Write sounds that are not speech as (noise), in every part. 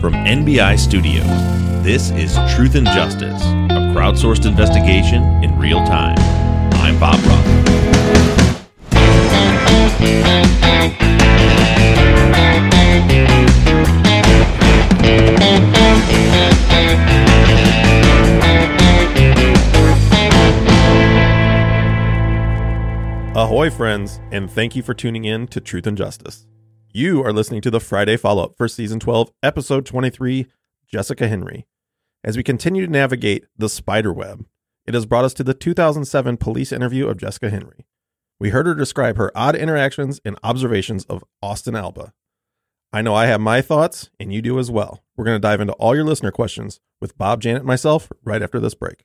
From NBI Studios, this is Truth and Justice, a crowdsourced investigation in real time. I'm Bob Ruff. Ahoy, friends, and thank you for tuning in to Truth and Justice. You are listening to the Friday follow up for season 12, episode 23 Jessica Henry. As we continue to navigate the spider web, it has brought us to the 2007 police interview of Jessica Henry. We heard her describe her odd interactions and observations of Austin Alba. I know I have my thoughts, and you do as well. We're going to dive into all your listener questions with Bob, Janet, and myself right after this break.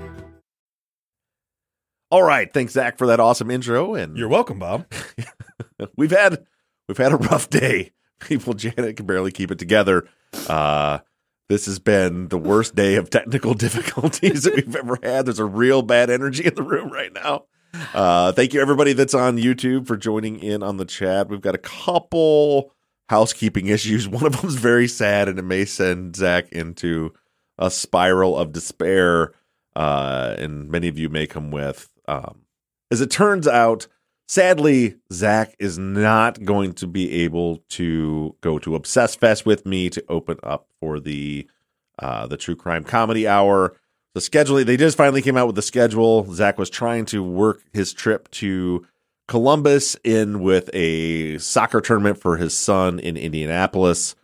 All right, thanks Zaq for that awesome intro. And You're welcome, Bob. (laughs) we've had we've had a rough day. People, (laughs) Janet can barely keep it together. Uh, this has been the worst day of technical (laughs) difficulties that we've ever had. There's a real bad energy in the room right now. Uh, thank you everybody that's on YouTube for joining in on the chat. We've got a couple housekeeping issues. One of them's very sad, and it may send Zaq into a spiral of despair. Uh, and many of you may come with. Um, as it turns out, sadly, Zaq is not going to be able to go to Obsess Fest with me to open up for the uh, the True Crime Comedy Hour. The schedule they just finally came out with the schedule. Zaq was trying to work his trip to Columbus in with a soccer tournament for his son in Indianapolis,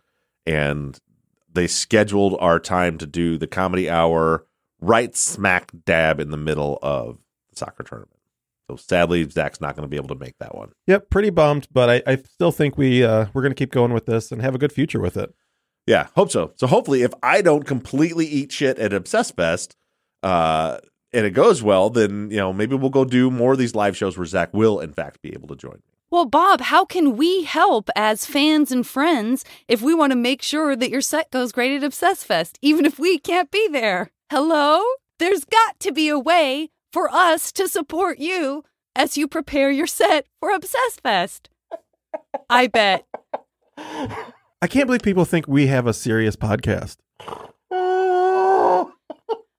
and they scheduled our time to do the comedy hour right smack dab in the middle of soccer tournament. So sadly, Zaq's not going to be able to make that one. Yep, pretty bummed, but I, I still think we uh, we're going to keep going with this and have a good future with it. Yeah, hope so. So hopefully, if I don't completely eat shit at Obsess Fest, uh, and it goes well, then you know maybe we'll go do more of these live shows where Zaq will, in fact, be able to join me. Well, Bob, how can we help as fans and friends if we want to make sure that your set goes great at Obsess Fest, even if we can't be there? Hello? There's got to be a way for us to support you as you prepare your set for Obsess Fest. I bet. I can't believe people think we have a serious podcast.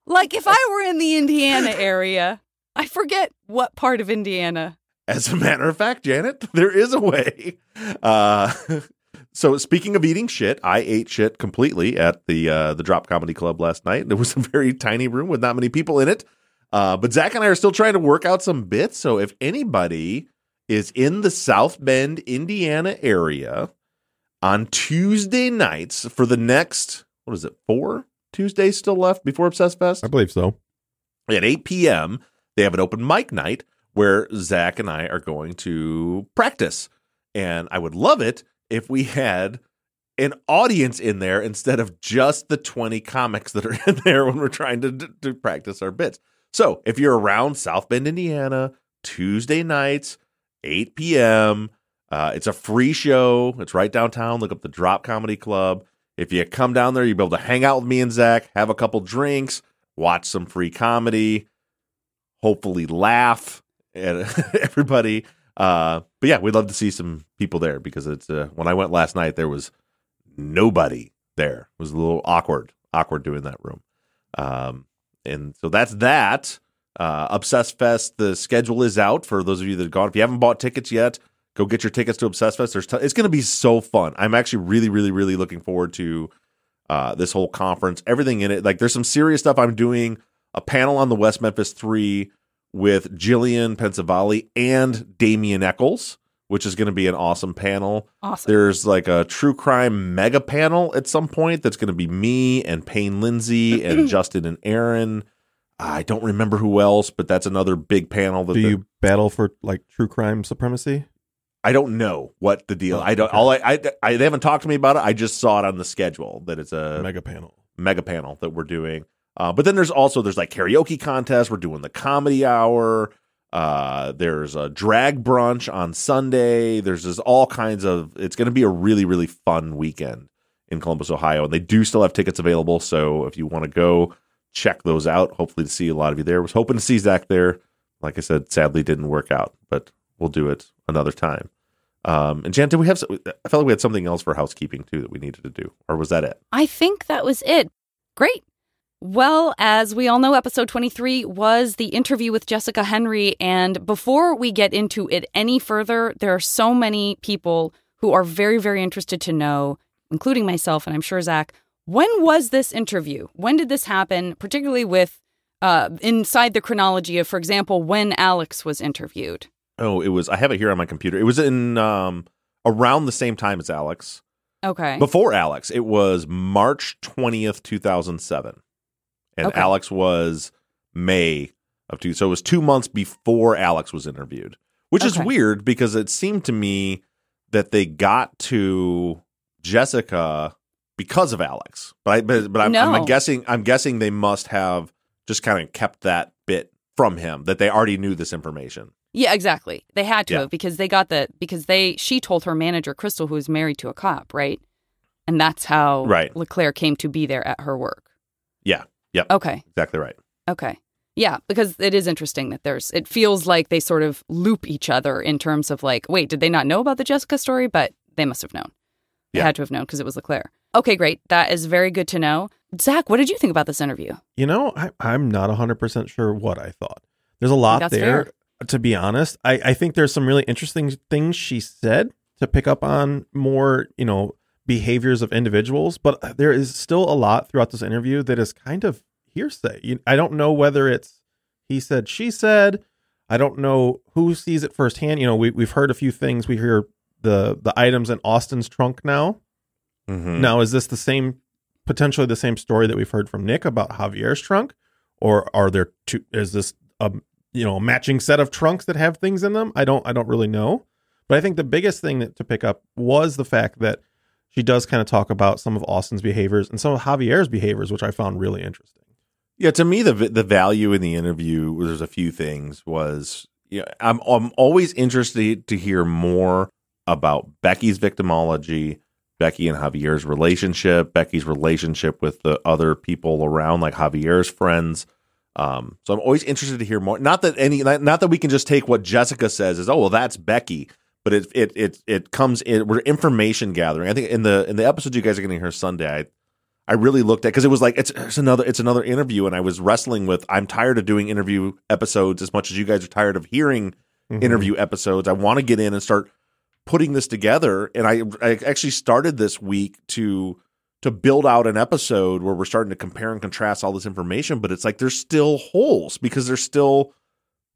Like if I were in the Indiana area, I forget what part of Indiana. As a matter of fact, Janet, there is a way. Uh, (laughs) so speaking of eating shit, I ate shit completely at the uh, the Drop Comedy Club last night. There was a very tiny room with not many people in it. Uh, but Zaq and I are still trying to work out some bits. So if anybody is in the South Bend, Indiana area on Tuesday nights for the next, what is it, four Tuesdays still left before Obsess Fest? I believe so. At 8 p.m., they have an open mic night where Zaq and I are going to practice. And I would love it if we had an audience in there instead of just the 20 comics that are (laughs) in there when we're trying to, to practice our bits. So if you're around South Bend, Indiana, Tuesday nights, 8 p.m., uh, it's a free show. It's right downtown. Look up the Drop Comedy Club. If you come down there, you'll be able to hang out with me and Zaq, have a couple drinks, watch some free comedy, hopefully laugh at (laughs) everybody. Uh, but yeah, we'd love to see some people there because it's uh, when I went last night, there was nobody there. It was a little awkward, awkward doing that room. Um, and so that's that. Uh, Obsessed Fest, the schedule is out for those of you that have gone. If you haven't bought tickets yet, go get your tickets to Obsess Fest. There's t- it's going to be so fun. I'm actually really, really, really looking forward to uh, this whole conference, everything in it. Like, there's some serious stuff. I'm doing a panel on the West Memphis Three with Jillian Pensavalle and Damien Echols, which is going to be an awesome panel. Awesome. There's like a true crime mega panel at some point that's going to be me and Payne Lindsay and (clears throat) Justin and Aaron. I don't remember who else, but that's another big panel. That Do they're- you battle for like true crime supremacy? I don't know what the deal. Oh, I don't. okay. All I, I, I, they haven't talked to me about it. I just saw it on the schedule that it's a Mega panel. mega panel that we're doing. Uh, but then there's also there's like karaoke contest. We're doing the comedy hour. Uh, there's a drag brunch on Sunday. There's just all kinds of. It's going to be a really really fun weekend in Columbus, Ohio, and they do still have tickets available. So if you want to go, check those out. Hopefully to see a lot of you there. Was hoping to see Zaq there. Like I said, sadly didn't work out, but we'll do it another time. Um, and Jan, did we have? I felt like we had something else for housekeeping too that we needed to do, or was that it? I think that was it. Great. Well, as we all know, episode 23 was the interview with Jessica Henry. And before we get into it any further, there are so many people who are very, very interested to know, including myself, and I'm sure Zaq, when was this interview? When did this happen, particularly with uh, inside the chronology of, for example, when Alex was interviewed? Oh, it was. I have it here on my computer. It was in um, around the same time as Alex. Okay. Before Alex, it was March twentieth, two thousand seven, and Okay. Alex was May of two. So it was two months before Alex was interviewed, which is weird because it seemed to me that they got to Jessica because of Alex. But I, but, but I'm, No. I'm guessing. I'm guessing they must have just kind of kept that bit from him that they already knew this information. Yeah, exactly. They had to Yeah. have because they got the because they she told her manager Crystal, who was married to a cop, right? And that's how Right. Leclerc came to be there at her work. Yeah. Yep. Okay. Exactly right. Okay. Yeah, because it is interesting that there's it feels like they sort of loop each other in terms of like, wait, did they not know about the Jessica story? But they must have known. They Yeah. had to have known because it was Leclerc. Okay, great. That is very good to know. Zaq, what did you think about this interview? You know, I, I'm not 100% sure what I thought. There's a lot That's there. fair. To be honest, I, I think there's some really interesting things she said to pick up on more, you know, behaviors of individuals. But there is still a lot throughout this interview that is kind of hearsay. I don't know whether it's he said, she said. I don't know who sees it firsthand. You know, we, we've heard a few things. We hear the the items in Austin's trunk now. Mhm. Now, is this the same, potentially the same story that we've heard from Nick about Javier's trunk, or are there two? Is this a you know a matching set of trunks that have things in them? I don't, I don't really know. But I think the biggest thing that to pick up was the fact that she does kind of talk about some of Austin's behaviors and some of Javier's behaviors, which I found really interesting. Yeah, to me, the the value in the interview, there's a few things. Was yeah, I'm I'm always interested to hear more about Becky's victimology, Becky and Javier's relationship, Becky's relationship with the other people around, like Javier's friends. Um, so I'm always interested to hear more. Not that any, not, not that we can just take what Jessica says as, oh well, that's Becky, but it it it it comes in. We're information gathering. I think in the in the episode you guys are going to hear Sunday, I I really looked at because it was like it's, it's another it's another interview, and I was wrestling with. I'm tired of doing interview episodes as much as you guys are tired of hearing Mhm. interview episodes. I want to get in and start putting this together, and I I actually started this week to to build out an episode where we're starting to compare and contrast all this information. But it's like there's still holes because there's still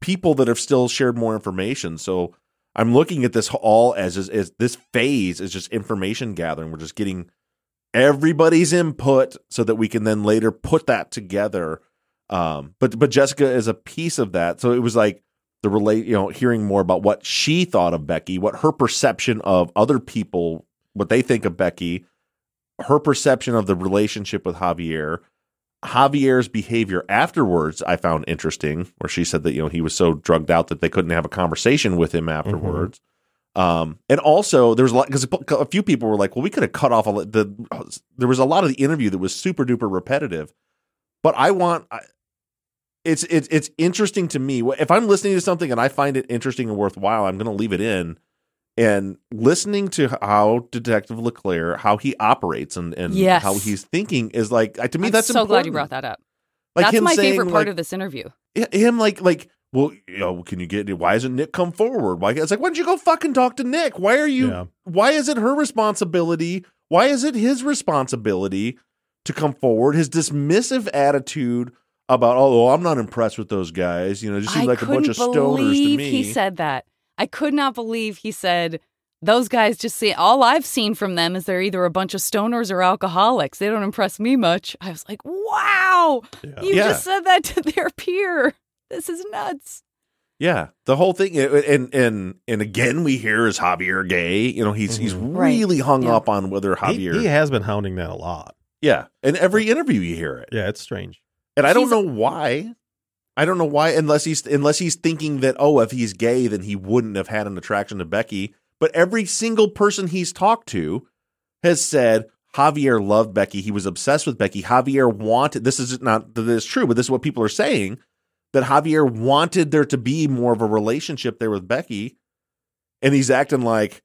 people that have still shared more information. So I'm looking at this all as as, as this phase is just information gathering. We're just getting everybody's input so that we can then later put that together. Um, but but Jessica is a piece of that. So it was like the relate, you know, hearing more about what she thought of Becky, what her perception of other people, what they think of Becky, her perception of the relationship with Javier, Javier's behavior afterwards. I found interesting, where she said that you know he was so drugged out that they couldn't have a conversation with him afterwards. Um, and also there was a lot because a few people were like, "Well, we could have cut off a the." There was a lot of the interview that was super duper repetitive, but I want. I, it's it's it's interesting to me if I'm listening to something and I find it interesting and worthwhile, I'm going to leave it in. And listening to how Detective Leclerc how he operates and and Yes. how he's thinking is like to me I'm that's so glad you brought that up. Like That's my saying, favorite part like, of this interview. Him like like well you know can you get why isn't nick come forward why it's like why don't you go fucking talk to nick why are you Yeah. why is it her responsibility why is it his responsibility to come forward his dismissive attitude about oh i'm not impressed with those guys you know just seem like a bunch of stoners to me he said that. I could not believe he said those guys just see all I've seen from them is they're either a bunch of stoners or alcoholics. They don't impress me much. I was like, wow, Yeah. you Yeah. just said that to (laughs) their peer. This is nuts. yeah the whole thing and and and again we hear is javier gay you know he's he's Right. really hung Yeah. up on whether Mm-hmm. He, javier he has been hounding that a lot. yeah in every interview you hear it Yeah, it's strange. And I don't know why. I don't know why unless he's unless he's thinking that oh if he's gay then he wouldn't have had an attraction to Becky. But every single person he's talked to has said Javier loved Becky. He was obsessed with Becky. Javier wanted this is not that it's true, but this is what people are saying that Javier wanted there to be more of a relationship there with Becky. And he's acting like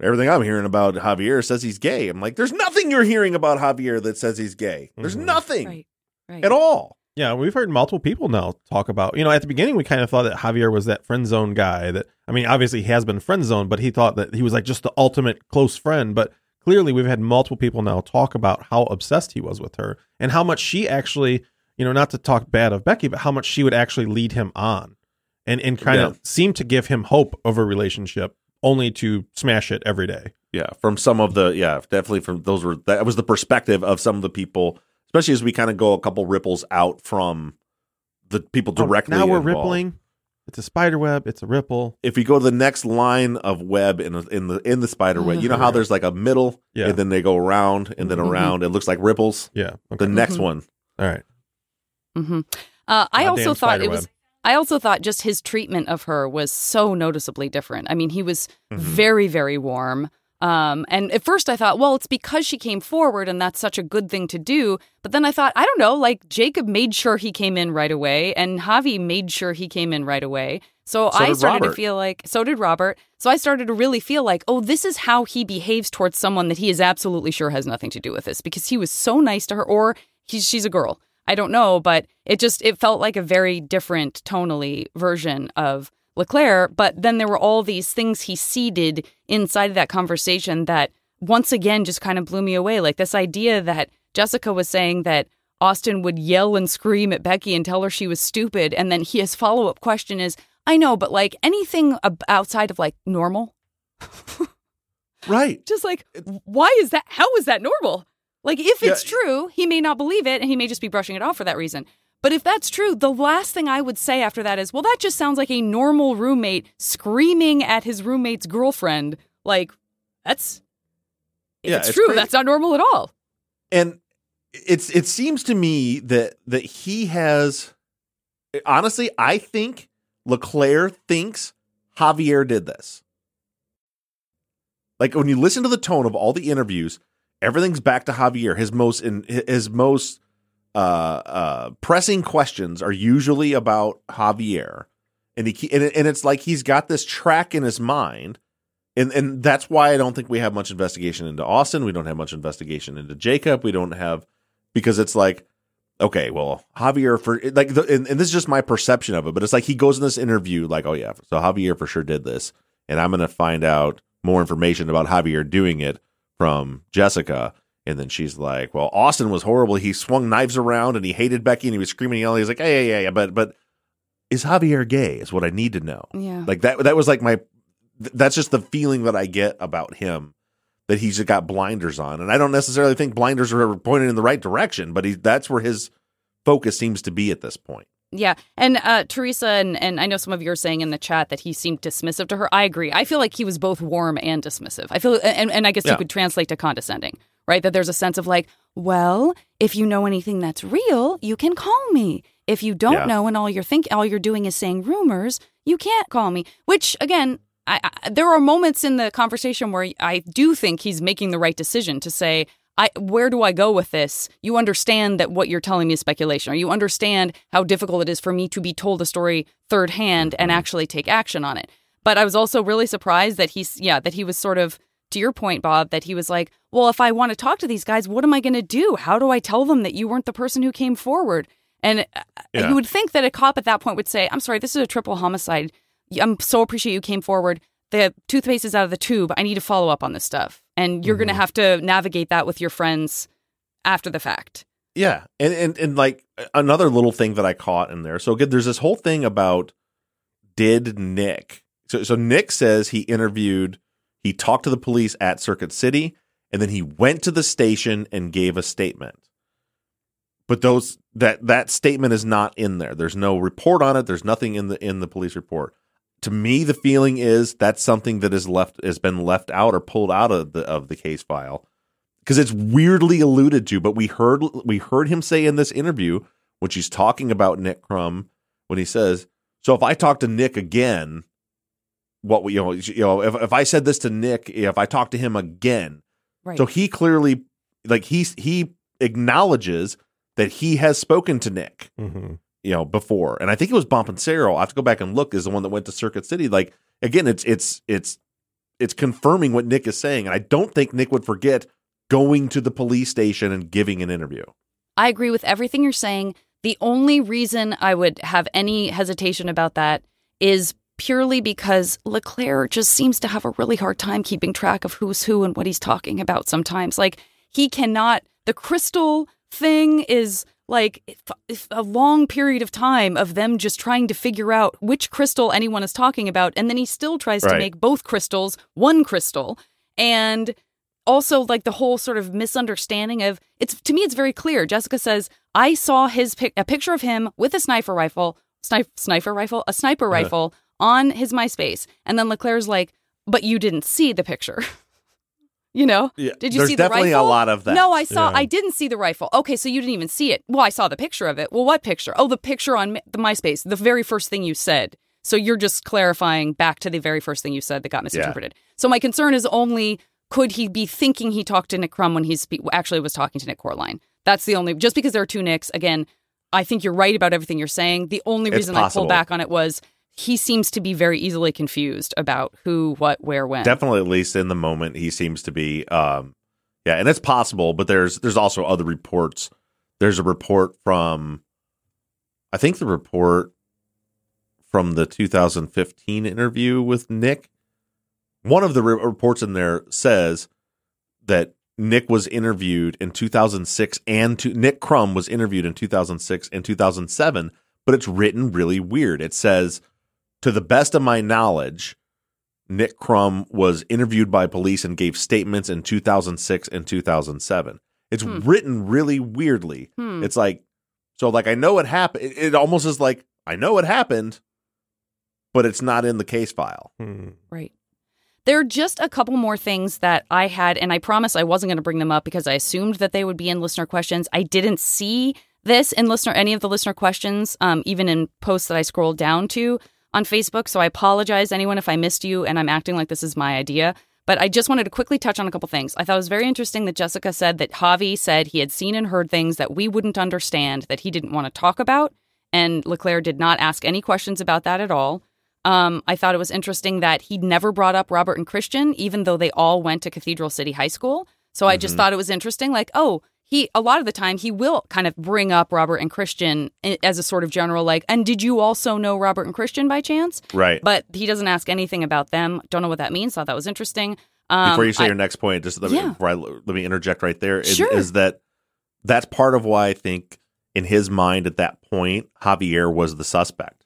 everything I'm hearing about Javier says he's gay. I'm like, there's nothing you're hearing about Javier that says he's gay. There's Mhm. nothing Right. Right. at all. Yeah, we've heard multiple people now talk about, you know, at the beginning we kind of thought that Javier was that friend zone guy that I mean, obviously he has been friend zone, but he thought that he was like just the ultimate close friend, but clearly we've had multiple people now talk about how obsessed he was with her and how much she actually, you know, not to talk bad of Becky, but how much she would actually lead him on and and kind Yeah. of seem to give him hope of a relationship only to smash it every day. Yeah, from some of the yeah, definitely from those were that was the perspective of some of the people, especially as we kind of go a couple ripples out from the people directly. Oh, now we're involved. rippling. It's a spider web, it's a ripple. If we go to the next line of web in in the in the spider web, you know how there's like a middle, Yeah. and then they go around and then Mhm. around. It looks like ripples. Yeah. The Okay. next Mhm. one, All right. hmm Uh, I also thought it was. I also thought just his treatment of her was so noticeably different. I mean, he was Mm-hmm. very, very warm. Um, and at first I thought, well, it's because she came forward and that's such a good thing to do. But then I thought, I don't know, like Jacob made sure he came in right away and Javi made sure he came in right away. So, So I started to feel like, so did Robert. So I started to really feel like, oh, this is how he behaves towards someone that he is absolutely sure has nothing to do with this because he was so nice to her or he's, she's a girl. I don't know, but it just it felt like a very different tonally version of Leclerc. But then there were all these things he seeded inside of that conversation that once again just kind of blew me away. Like this idea that Jessica was saying that Austin would yell and scream at Becky and tell her she was stupid, and then his follow up question is, "I know, but like anything ab- outside of like normal." (laughs) right? just like why is that how is that normal like if it's Yeah. true he may not believe it and he may just be brushing it off for that reason but if that's true the last thing i would say after that is well that just sounds like a normal roommate screaming at his roommate's girlfriend. Like that's Yeah, it's, it's true crazy. that's not normal at all. And it's it seems to me that that he has honestly i think leclerc thinks javier did this. Like when you listen to the tone of all the interviews everything's back to javier his most in his most uh uh pressing questions are usually about javier and he and, and it's like he's got this track in his mind and and that's why I don't think we have much investigation into Austin. We don't have much investigation into Jacob. We don't have because it's like okay, well Javier for like the, and, and this is just my perception of it, but it's like he goes in this interview like oh yeah, so Javier for sure did this, and I'm gonna find out more information about Javier doing it from Jessica. And then she's like, "Well, Austin was horrible. He swung knives around and he hated Becky and he was screaming and yelling. He's like, yeah, yeah, yeah, yeah, but but is Javier gay? Is what I need to know. yeah Like that that was like my that's just the feeling that I get about him that he's got blinders on. And I don't necessarily think blinders are pointed in the right direction, but he that's where his focus seems to be at this point. Yeah. And uh, Teresa, and, and I know some of you are saying in the chat that he seemed dismissive to her. I agree. I feel like he was both warm and dismissive. I feel, and, and I guess Yeah. you could translate to condescending, right? That there's a sense of like, well, if you know anything that's real, you can call me. If you don't Yeah. know and all you're think all you're doing is saying rumors, you can't call me. Which again, I, I, there are moments in the conversation where I do think he's making the right decision to say, I, where do I go with this? You understand that what you're telling me is speculation, or you understand how difficult it is for me to be told a story third hand and mm-hmm. actually take action on it. But I was also really surprised that he's, yeah, that he was sort of, to your point, Bob, that he was like, well, if I want to talk to these guys, what am I going to do? How do I tell them that you weren't the person who came forward? And uh, Yeah. you would think that a cop at that point would say, I'm sorry, this is a triple homicide. I'm so appreciate you came forward. The toothpaste is out of the tube. I need to follow up on this stuff. And you're going to have to navigate that with your friends after the fact. Yeah, and and and like another little thing that I caught in there. So again, there's this whole thing about did Nick. So so Nick says he interviewed, he talked to the police at Circuit City, and then he went to the station and gave a statement. But those that that statement is not in there. There's no report on it. There's nothing in the in the police report. To me, the feeling is that's something that is left has been left out or pulled out of the of the case file because it's weirdly alluded to. But we heard we heard him say in this interview when she's talking about Nick Crumb when he says, "So if I talk to Nick again, what we you know you know if if I said this to Nick, if I talk to him again, Right. so he clearly like he's he acknowledges that he has spoken to Nick." Mm-hmm. you know, before. And I think it was Bompancero. I have to go back and look. Is the one that went to Circuit City. Like again, it's it's it's it's confirming what Nick is saying, and I don't think Nick would forget going to the police station and giving an interview. I agree with everything you're saying. The only reason I would have any hesitation about that is purely because Leclerc just seems to have a really hard time keeping track of who's who and what he's talking about sometimes. Like, he cannot, the crystal thing is like if- if a long period of time of them just trying to figure out which crystal anyone is talking about. And then he still tries to make both crystals one crystal. And also like the whole sort of misunderstanding of it's to me it's very clear jessica says i saw his pic- a picture of him with a sniper rifle snipe, sniper rifle a sniper Uh-huh. rifle on his myspace and then leclerc's like but you didn't see the picture (laughs) you know Yeah, did you there's see the definitely a rifle lot of that. no i saw Yeah. i didn't see the rifle okay so you didn't even see it well i saw the picture of it well what picture oh the picture on mi- the myspace the very first thing you said so you're just clarifying back to the very first thing you said that got misinterpreted so my concern is only could he be thinking he talked to Nick Crum when he spe- actually was talking to Nick Corline? That's the only. Just because there are two Nicks, again, I think you're right about everything you're saying. The only It's reason I possible. pulled back on it was he seems to be very easily confused about who, what, where, when. Definitely, at least in the moment, he seems to be. Um, yeah, and it's possible, but there's there's also other reports. There's a report from, I think the report from the 2015 interview with Nick. One of the re- reports in there says that Nick was interviewed in 2006 and to, Nick Crum was interviewed in 2006 and 2007, but it's written really weird. It says, to the best of my knowledge, Nick Crum was interviewed by police and gave statements in 2006 and 2007. It's Hmm. written really weirdly. Hmm. It's like, so like I know it happened. It, it almost is like I know it happened, but it's not in the case file. Hmm. Right. There are just a couple more things that I had, and I promise I wasn't going to bring them up because I assumed that they would be in listener questions. I didn't see this in listener any of the listener questions, um, even in posts that I scrolled down to on Facebook. So I apologize, anyone, if I missed you and I'm acting like this is my idea. But I just wanted to quickly touch on a couple things. I thought it was very interesting that Jessica said that Javi said he had seen and heard things that we wouldn't understand that he didn't want to talk about. And LeClaire did not ask any questions about that at all. Um, I thought it was interesting that he never brought up Robert and Christian, even though they all went to Cathedral City High School. So I just thought it was interesting. Like, oh, he a lot of the time he will kind of bring up Robert and Christian as a sort of general, like, and did you also know Robert and Christian by chance? Right. But he doesn't ask anything about them. Don't know what that means. Thought that was interesting. Um, Before you say I- your next point, just let me, Yeah. I, let me interject right there. Is, Sure. is that that's part of why I think in his mind at that point Javier was the suspect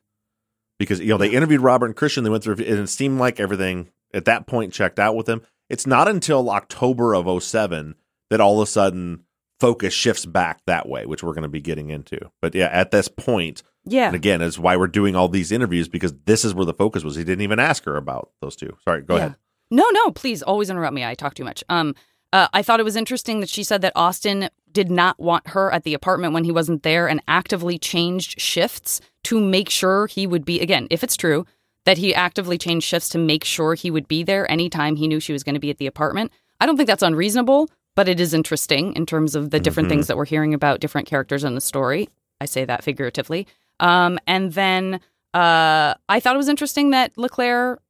because you know they interviewed Robert and Christian. They went through and it seemed like everything at that point checked out with him. It's not until October of 07 that all of a sudden focus shifts back that way, which we're going to be getting into. But yeah, at this point, yeah. and again, is why we're doing all these interviews because this is where the focus was. He didn't even ask her about those two. Sorry, go Yeah. ahead. No, no, please always interrupt me. I talk too much. Um, uh, I thought it was interesting that she said that Austin did not want her at the apartment when he wasn't there and actively changed shifts to make sure he would be, again, if it's true, that he actively changed shifts to make sure he would be there anytime he knew she was going to be at the apartment. I don't think that's unreasonable, but it is interesting in terms of the different Mhm. things that we're hearing about different characters in the story. I say that figuratively. Um, and then uh, I thought it was interesting that Leclerc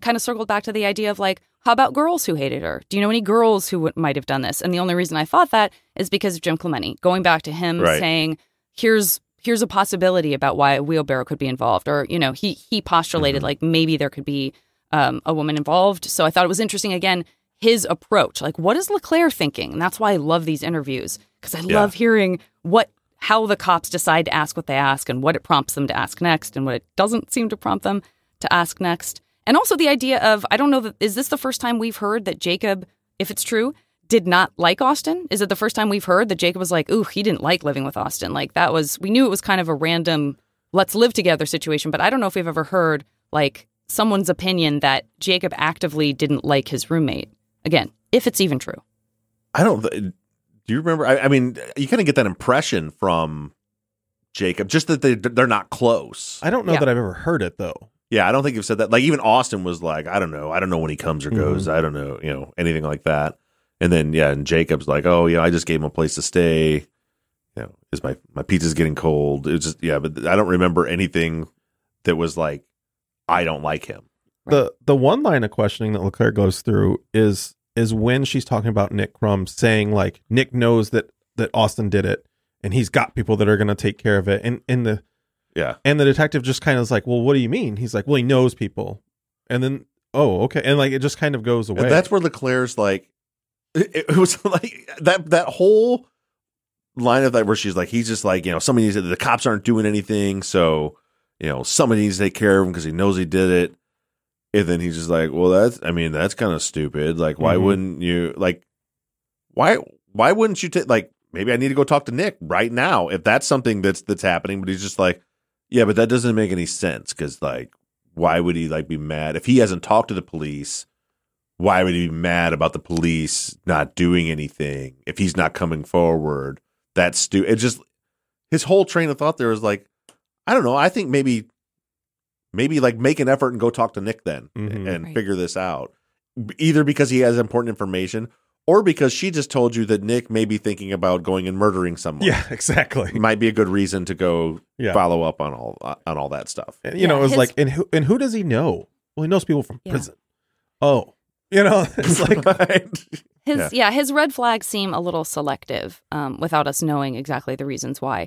kind of circled back to the idea of like, how about girls who hated her? Do you know any girls who would, might have done this? And the only reason I thought that is because of Jim Clemente, going back to him Right. saying, here's here's a possibility about why a wheelbarrow could be involved, or you know, he he postulated like maybe there could be um, a woman involved. So I thought it was interesting again his approach. Like, what is Leclaire thinking? And that's why I love these interviews because I Yeah. love hearing what how the cops decide to ask what they ask and what it prompts them to ask next and what it doesn't seem to prompt them to ask next. And also the idea of I don't know that is this the first time we've heard that Jacob, if it's true, did not like Austin? Is it the first time we've heard that Jacob was like, ooh, he didn't like living with Austin? Like that was we knew it was kind of a random let's live together situation, but I don't know if we've ever heard like someone's opinion that Jacob actively didn't like his roommate. Again, if it's even true. I don't. Do you remember? I, I mean, you kind of get that impression from Jacob, just that they they're not close. I don't know Yeah. that I've ever heard it though. Yeah, I don't think you've said that. Like even Austin was like, I don't know, I don't know when he comes or Mm-hmm. goes. I don't know, you know, anything like that. And then yeah, and Jacob's like, oh yeah, I just gave him a place to stay. You know, is my my pizza's getting cold? It was just yeah, but I don't remember anything that was like, I don't like him. The the one line of questioning that Leclerc goes through is is when she's talking about Nick Crumb saying like Nick knows that that Austin did it and he's got people that are going to take care of it and and the Yeah, and the detective just kind of is like, "Well, what do you mean?" He's like, "Well, he knows people." And then, "Oh, okay." And like it just kind of goes away. And that's where Leclerc's like, (laughs) it, it was like that that whole line of that where she's like, he's just like, you know, somebody needs to, the cops aren't doing anything, so you know, somebody needs to take care of him because he knows he did it. And then he's just like, well, that's, I mean, that's kind of stupid. Like, why Mhm. wouldn't you like, why, why wouldn't you take like, maybe I need to go talk to Nick right now if that's something that's that's happening. But he's just like, yeah, but that doesn't make any sense because like, why would he like be mad if he hasn't talked to the police? why would he be mad about the police not doing anything if he's not coming forward? That's stupid. It just his whole train of thought there was like, I don't know. I think maybe, maybe like make an effort and go talk to Nick then Mhm. and Right. figure this out. Either because he has important information or because she just told you that Nick may be thinking about going and murdering someone. yeah, (laughs) exactly. It might be a good reason to go Yeah. follow up on all on all that stuff. And, you know, it was his- like, and who and who does he know? Well, he knows people from Yeah. prison. Oh, you know, (laughs) it's like (laughs) Right? His Yeah. yeah. his red flags seem a little selective, um, without us knowing exactly the reasons why.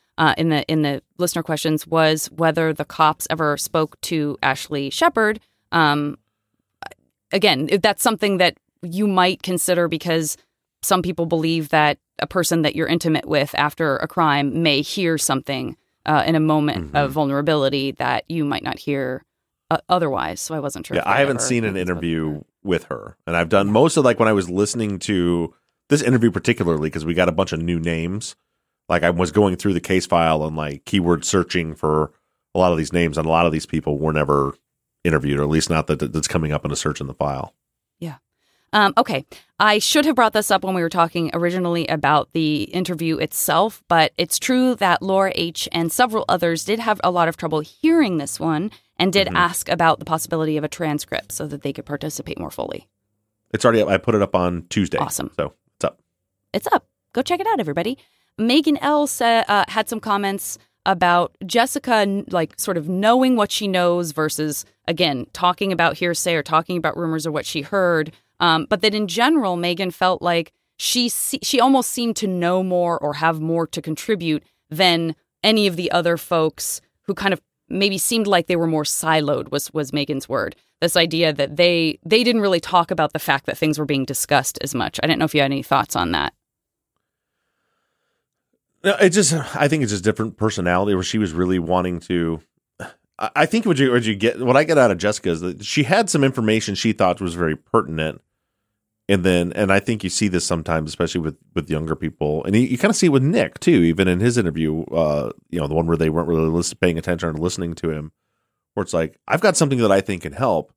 uh, in the in the listener questions was whether the cops ever spoke to Ashley Shepard. Um, again, that's something that you might consider because some people believe that a person that you're intimate with after a crime may hear something uh, in a moment of vulnerability that you might not hear uh, otherwise. So I wasn't sure. Yeah, I haven't seen an interview her. with her, and I've done most of like when I was listening to this interview particularly because we got a bunch of new names. Like I was going through the case file and like keyword searching for a lot of these names, and a lot of these people were never interviewed, or at least not that that's coming up in a search in the file. Yeah. Um, okay, I should have brought this up when we were talking originally about the interview itself, but it's true that Laura H. and several others did have a lot of trouble hearing this one and did ask about the possibility of a transcript so that they could participate more fully. It's already up. I put it up on Tuesday. Awesome. So it's up. It's up. Go check it out, everybody. Megan L. said, uh, had some comments about Jessica, like sort of knowing what she knows versus, again, talking about hearsay or talking about rumors or what she heard. Um, but that in general, Megan felt like she se- she almost seemed to know more or have more to contribute than any of the other folks who kind of maybe seemed like they were more siloed was was Megan's word. This idea that they they didn't really talk about the fact that things were being discussed as much. I didn't know if you had any thoughts on that. No, it just I think it's just different personality where she was really wanting to. I think what you what you get what I get out of Jessica is that she had some information she thought was very pertinent, and then and I think you see this sometimes, especially with with younger people, and you, you kind of see it with Nick too, even in his interview, uh, you know, the one where they weren't really listen, paying attention or listening to him, where it's like I've got something that I think can help,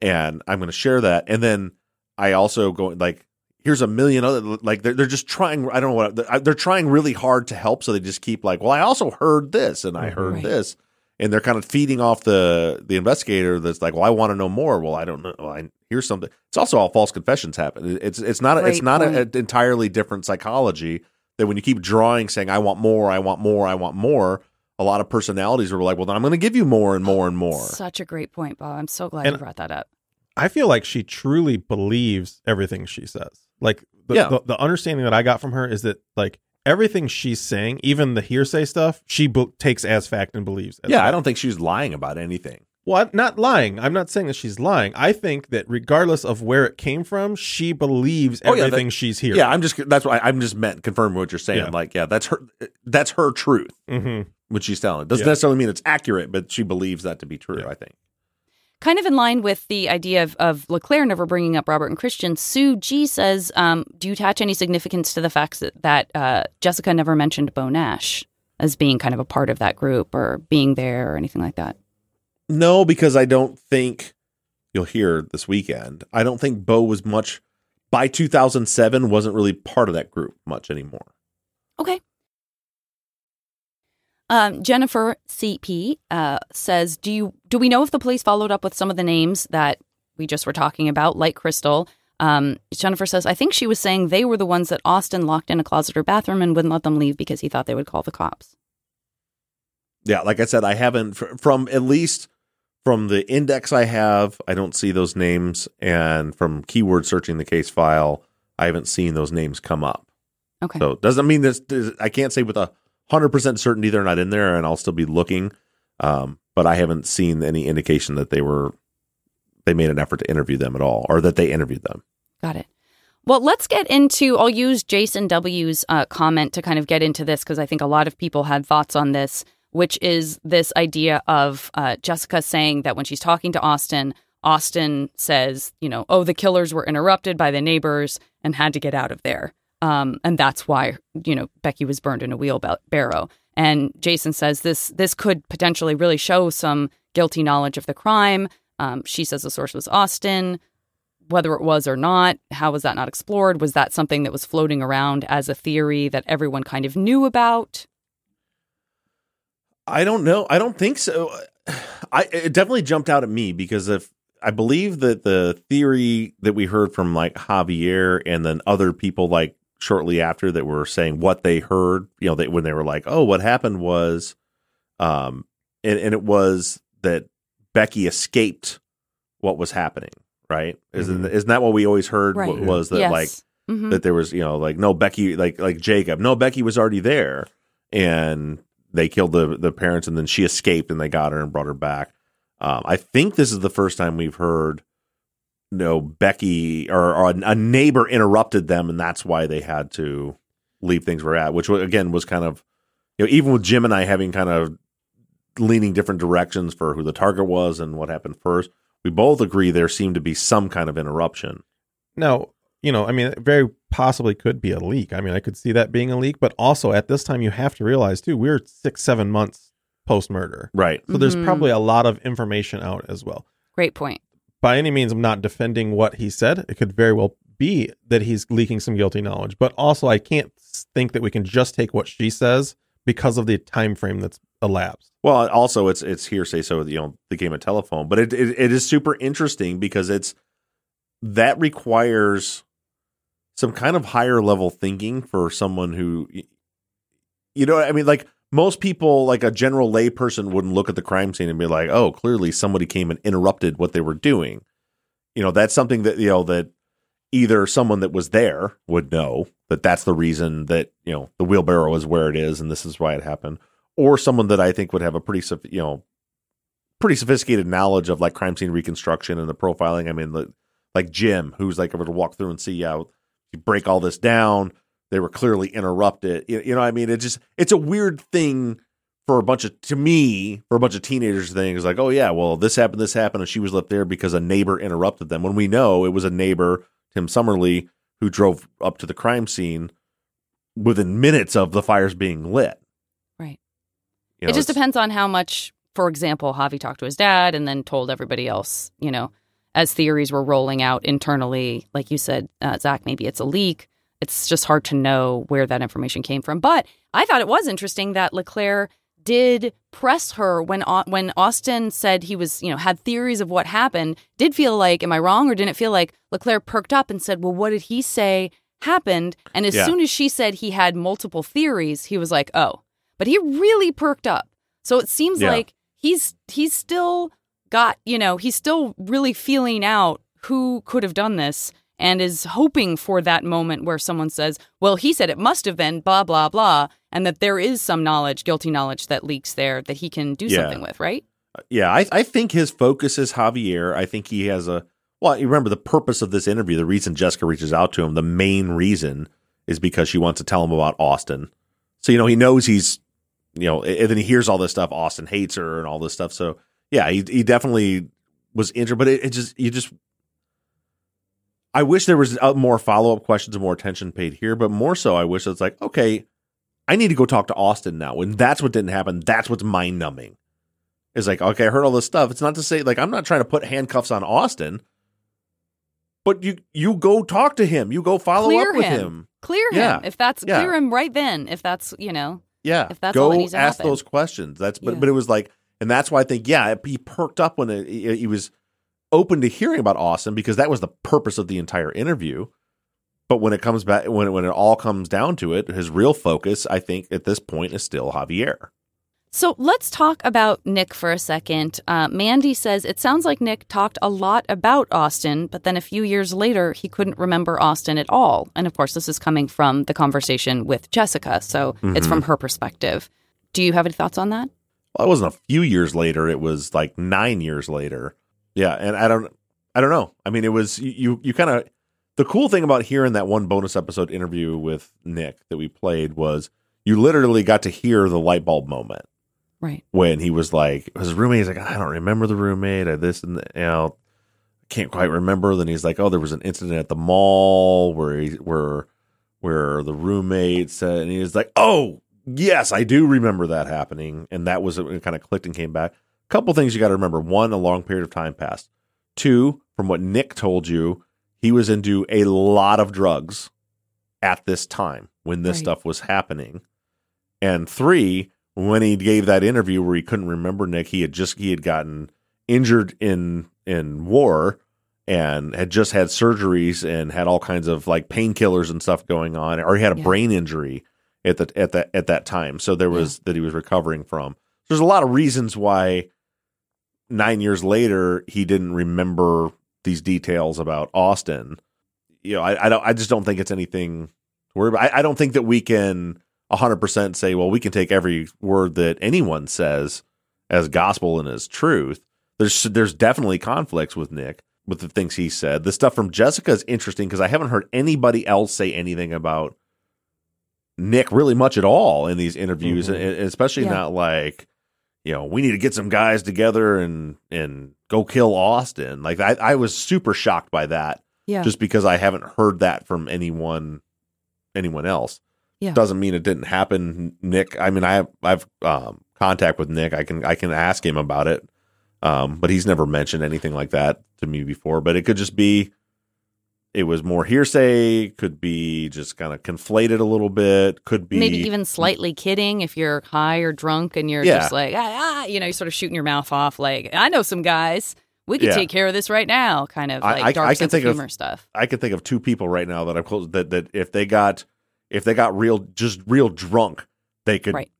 and I'm going to share that, and then I also go like here's a million other like they're, they're just trying i don't know what they're trying really hard to help so they just keep like well i also heard this and i mm-hmm. heard Right. this and they're kind of feeding off the the investigator that's like well i want to know more well i don't know I, here's something it's also all false confessions happen it's it's not a, it's not an entirely different psychology that when you keep drawing saying i want more i want more i want more a lot of personalities are like well then i'm going to give you more and oh, more and more Such a great point, Bob. I'm so glad And- you brought that up. I feel like she truly believes everything she says. Like the, Yeah. the, the understanding that I got from her is that like everything she's saying, even the hearsay stuff, she be- takes as fact and believes. As yeah fact. i don't think she's lying about anything Well, I'm not lying. I'm not saying that she's lying. I think that regardless of where it came from, she believes Oh, yeah, everything that- she's hearing. Yeah, I'm just that's why I'm just meant confirming what you're saying. Yeah. Like, yeah, that's her that's her truth, hmm what she's telling. Doesn't Yeah. necessarily mean it's accurate, but she believes that to be true. Yeah. I think. Kind of in line with the idea of, of LeClaire never bringing up Robert and Christian, Sue G says, um, Do you attach any significance to the fact that, that uh, Jessica never mentioned Bo Nash as being kind of a part of that group or being there or anything like that? No, because I don't think you'll hear this weekend. I don't think Bo was much by 2007 wasn't really part of that group much anymore. Okay. Um, Jennifer CP uh, says, "Do you do we know if the police followed up with some of the names that we just were talking about, like Crystal?" Um, Jennifer says, "I think she was saying they were the ones that Austin locked in a closet or bathroom and wouldn't let them leave because he thought they would call the cops." Yeah, like I said, I haven't from at least from the index I have, I don't see those names, and from keyword searching the case file, I haven't seen those names come up. Okay. So it doesn't mean this. this- I can't say with a hundred percent certainty they're not in there, and I'll still be looking. Um, but I haven't seen any indication that they were they made an effort to interview them at all, or that they interviewed them. Got it. Well, let's get into. I'll use Jason W.'s uh, comment to kind of get into this because I think a lot of people had thoughts on this, which is this idea of uh, Jessica saying that when she's talking to Austin, Austin says, you know, oh, the killers were interrupted by the neighbors and had to get out of there. Um, and that's why, you know, Becky was burned in a wheelbarrow. And Jason says this this could potentially really show some guilty knowledge of the crime. Um, she says the source was Austin whether it was or not, how was that not explored? Was that something that was floating around as a theory that everyone kind of knew about? I don't know. I don't think so. (sighs) I it definitely jumped out at me because if I believe that the theory that we heard from like Javier and then other people like shortly after that were saying what they heard, you know, they when they were like, "Oh, what happened was um and and it was that Becky escaped what was happening, right? Isn't isn't that what we always heard Right. wa- was that Yes. like Mhm. that there was you know like no Becky like like Jacob no Becky was already there and they killed the the parents and then she escaped and they got her and brought her back. Um, I think this is the first time we've heard no Becky or, or a neighbor interrupted them and that's why they had to leave things where at, which again was kind of you know even with Jim and I having kind of leaning different directions for who the target was and what happened first, we both agree there seemed to be some kind of interruption. Now, you know, I mean, it very possibly could be a leak. I mean, I could see that being a leak, but also at this time, you have to realize too, we're six, seven months post murder. Right. So there's Mhm. probably a lot of information out as well. Great point. By any means, I'm not defending what he said. It could very well be that he's leaking some guilty knowledge, but also I can't think that we can just take what she says because of the time frame that's elapsed. Well, also it's it's hearsay, so you know the game of telephone. But it, it it is super interesting because it's that requires some kind of higher level thinking for someone who, you know, I mean, like most people, like a general layperson, wouldn't look at the crime scene and be like, "Oh, clearly somebody came and interrupted what they were doing." You know, that's something that you know that either someone that was there would know that that's the reason that you know the wheelbarrow is where it is and this is why it happened or someone that I think would have a pretty, you know, pretty sophisticated knowledge of like crime scene reconstruction and the profiling. I mean, like, like Jim, who's like able to walk through and see, yeah, you break all this down. They were clearly interrupted. You, you know, what I mean, it just it's a weird thing for a bunch of to me for a bunch of teenagers things like, oh yeah, well this happened, this happened, and she was left there because a neighbor interrupted them. When we know it was a neighbor, Tim Summerlee, who drove up to the crime scene within minutes of the fires being lit. Right. You know, it just depends on how much, for example, Javi talked to his dad and then told everybody else, you know, as theories were rolling out internally. Like you said, uh, Zaq, maybe it's a leak. It's just hard to know where that information came from. But I thought it was interesting that Leclerc did press her when when Austin said he was, you know, had theories of what happened. Did feel like, am I wrong, or didn't it feel like Leclerc perked up and said, "Well, what did he say happened?" And as Yeah. soon as she said he had multiple theories, he was like, "Oh." But he really perked up. So it seems Yeah. like he's he's still got, you know, he's still really feeling out who could have done this and is hoping for that moment where someone says, "Well, he said it must have been blah blah blah," and that there is some knowledge, guilty knowledge that leaks there that he can do Yeah. something with, right? Uh, yeah, I, I think his focus is Javier. I think he has a well. You remember the purpose of this interview. The reason Jessica reaches out to him, the main reason, is because she wants to tell him about Austin. So you know he knows he's you know, and then he hears all this stuff. Austin hates her and all this stuff. So yeah, he he definitely was injured, but it, it just you just. I wish there was uh, more follow up questions and more attention paid here, but more so, I wish it's like, okay, I need to go talk to Austin now, and that's what didn't happen. That's what's mind numbing It's like, okay, I heard all this stuff. It's not to say like I'm not trying to put handcuffs on Austin, but you you go talk to him. You go follow clear up with him. him. Clear him Yeah. if that's Yeah. clear him right then. If that's you know, Yeah, if that's go all that needs to ask happen. those questions. That's but Yeah. but it was like, and that's why I think yeah, he perked up when it, he was open to hearing about Austin because that was the purpose of the entire interview. But when it comes back, when when it all comes down to it, his real focus, I think, at this point, is still Javier. So let's talk about Nick for a second. Uh, Mandy says it sounds like Nick talked a lot about Austin, but then a few years later, he couldn't remember Austin at all. And of course, this is coming from the conversation with Jessica. So it's Mhm. from her perspective. Do you have any thoughts on that? Well, it wasn't a few years later; it was like nine years later. Yeah, and I don't, I don't know. I mean, it was you. You kind of the cool thing about hearing that one bonus episode interview with Nick that we played was you literally got to hear the light bulb moment Right. when he was like his roommate. He's like, I don't remember the roommate. I this and the, you know, can't quite remember. Then he's like, oh, there was an incident at the mall where he where where the roommate said, and he was like, oh yes, I do remember that happening, and that was uh, it kind of clicked and came back. Couple things you got to remember: one, a long period of time passed. Two, from what Nick told you, he was into a lot of drugs at this time when this Right. stuff was happening. And three, when he gave that interview where he couldn't remember Nick, he had just he had gotten injured in in war and had just had surgeries and had all kinds of like painkillers and stuff going on, or he had a Yeah. brain injury at the at that at that time. So there was that he was recovering from. There's a lot of reasons why nine years later he didn't remember these details about Austin. You know, I, I don't I just don't think it's anything to worry about. I, I don't think that we can hundred percent say, well, we can take every word that anyone says as gospel and as truth. There's there's definitely conflicts with Nick with the things he said. The stuff from Jessica is interesting because I haven't heard anybody else say anything about Nick really much at all in these interviews, Mhm. and and especially Yeah. not like you know we need to get some guys together and and go kill Austin. Like I, I was super shocked by that. Yeah. just because I haven't heard that from anyone anyone else. Yeah. doesn't mean it didn't happen. Nick, I mean, I have I've um, contact with Nick. I can I can ask him about it. Um, but he's never mentioned anything like that to me before. But it could just be it was more hearsay, could be just kind of conflated a little bit, could be Maybe even slightly kidding if you're high or drunk and you're Yeah. just like, ah, ah, you know, you're sort of shooting your mouth off, like, I know some guys. We could Yeah. take care of this right now, kind of like dark sense of humor stuff. I can think of two people right now that I'm close that that if they got if they got real just real drunk, they could Right.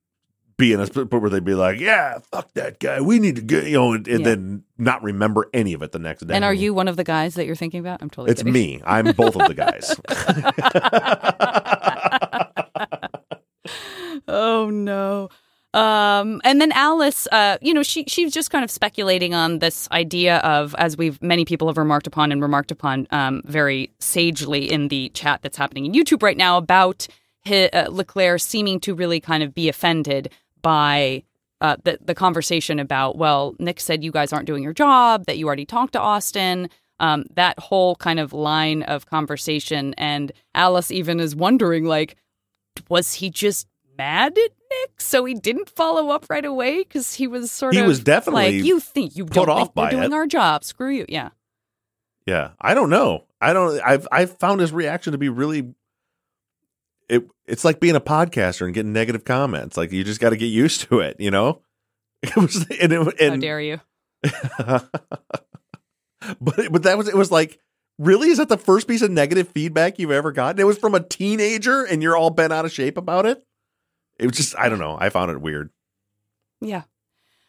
Be in a spot where they'd be like, "Yeah, fuck that guy. We need to get you know," and, and Yeah. then not remember any of it the next day. And are you one of the guys that you're thinking about? I'm totally It's kidding. me. I'm both of the guys. (laughs) oh no. Um, and then Alice, uh, you know, she she's just kind of speculating on this idea of, as we've many people have remarked upon and remarked upon um, very sagely in the chat that's happening in YouTube right now about hi uh, Leclerc seeming to really kind of be offended by uh, the the conversation about well, Nick said you guys aren't doing your job, that you already talked to Austin. Um, that whole kind of line of conversation, and Alice even is wondering like, was he just mad at Nick, so he didn't follow up right away because he was sort He of was definitely like, you think you put don't off by doing it." our job? Screw you, yeah. Yeah, I don't know. I don't. I've I've found his reaction to be really. It it's like being a podcaster and getting negative comments. Like you just got to get used to it. You know. (laughs) It was and it, and How dare you? (laughs) but but that was it was like really is that the first piece of negative feedback you've ever gotten? It was from a teenager, and you're all bent out of shape about it. It was just I don't know. I found it weird. Yeah.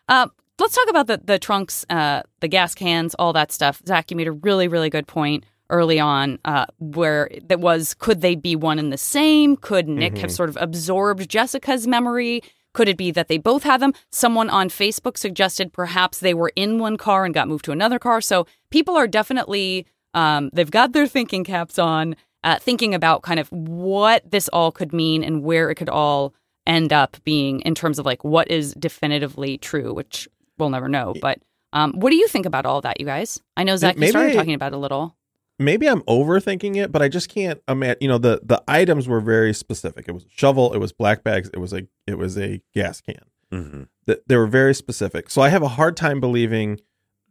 Uh, let's talk about the the trunks, uh, the gas cans, all that stuff. Zaq, you made a really really good point early on, uh, where that was could they be one and the same? Could Nick have Mhm. sort of absorbed Jessica's memory? Could it be that they both had them? Someone on Facebook suggested perhaps they were in one car and got moved to another car. So people are definitely um, they've got their thinking caps on, uh, thinking about kind of what this all could mean and where it could all end up being in terms of like what is definitively true, which we'll never know. But um, what do you think about all that, you guys? I know Zaq, you started I- talking about it a little. Maybe I'm overthinking it, but I just can't imagine. You know, the the items were very specific. It was a shovel, it was black bags, it was a it was a gas can. Mm-hmm. That they were very specific. So I have a hard time believing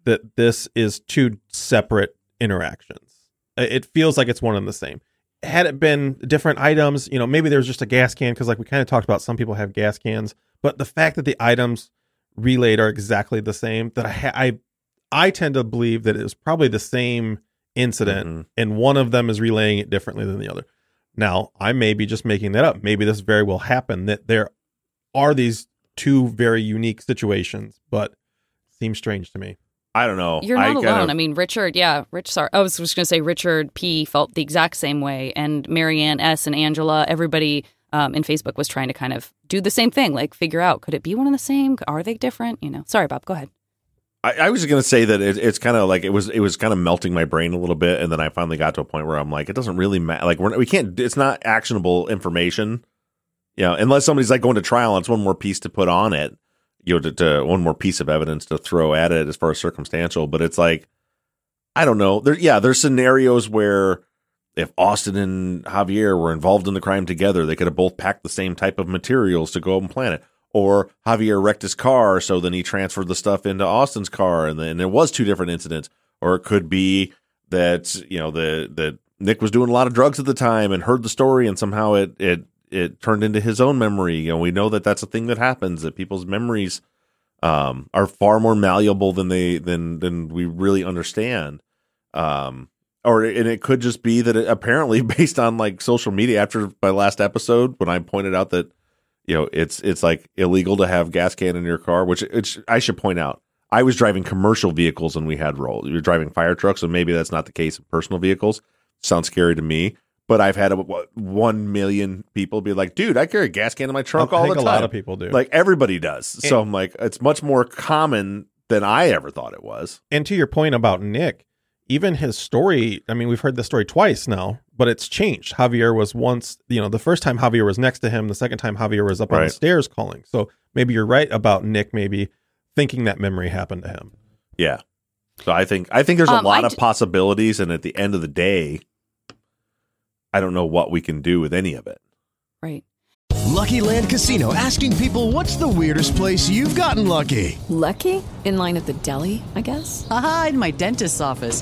that this is two separate interactions. It feels like it's one and the same. Had it been different items, you know, maybe there's just a gas can because, like we kind of talked about, some people have gas cans. But the fact that the items relayed are exactly the same, that I ha- I I tend to believe that it was probably the same incident, and one of them is relaying it differently than the other. Now, I may be just making that up. Maybe this very well happened that there are these two very unique situations, but seems strange to me. I don't know. You're not I alone. kinda- I mean, Richard, yeah, Rich. Sorry, I was just going to say Richard P felt the exact same way, and Marianne S and Angela, everybody um, in Facebook was trying to kind of do the same thing, like figure out could it be one and the same? Are they different? You know. Sorry, Bob. Go ahead. I, I was gonna say that it, it's kind of like it was it was kind of melting my brain a little bit, and then I finally got to a point where I'm like, it doesn't really matter. Like we're, we can't. It's not actionable information, you know, unless somebody's like going to trial. and It's one more piece to put on it, you know, to, to one more piece of evidence to throw at it as far as circumstantial. But it's like, I don't know. There, yeah, there's scenarios where if Austin and Javier were involved in the crime together, they could have both packed the same type of materials to go out and plant it. Or Javier wrecked his car, so then he transferred the stuff into Austin's car, and then there was two different incidents. Or it could be that you know the that Nick was doing a lot of drugs at the time and heard the story, and somehow it it it turned into his own memory. You know, we know that that's a thing that happens that people's memories um, are far more malleable than they than than we really understand. Um, or and it could just be that it, apparently (laughs) based on like social media after my last episode when I pointed out that you know it's it's like illegal to have gas can in your car, which which I should point out. I was driving commercial vehicles and we had roll. You're driving fire trucks, so maybe that's not the case in personal vehicles. Sounds scary to me. But I've had a, what, one million people be like, "Dude, I carry a gas can in my trunk I all think the a lot of people do. Like everybody does. so I'm like, it's much more common than I ever thought it was. And to your point about Nick, even his story, I mean, we've heard the story twice now, but it's changed. Javier was once, you know, the first time Javier was next to him, the second time Javier was up on the stairs calling. So maybe you're right about Nick maybe thinking that memory happened to him. Yeah. So I think I think there's a Um, lot I of possibilities, and at the end of the day, I don't know what we can do with any of it. Right. Lucky Land Casino asking people what's the weirdest place you've gotten lucky? Lucky? In line at the deli, I guess? Aha, in my dentist's office.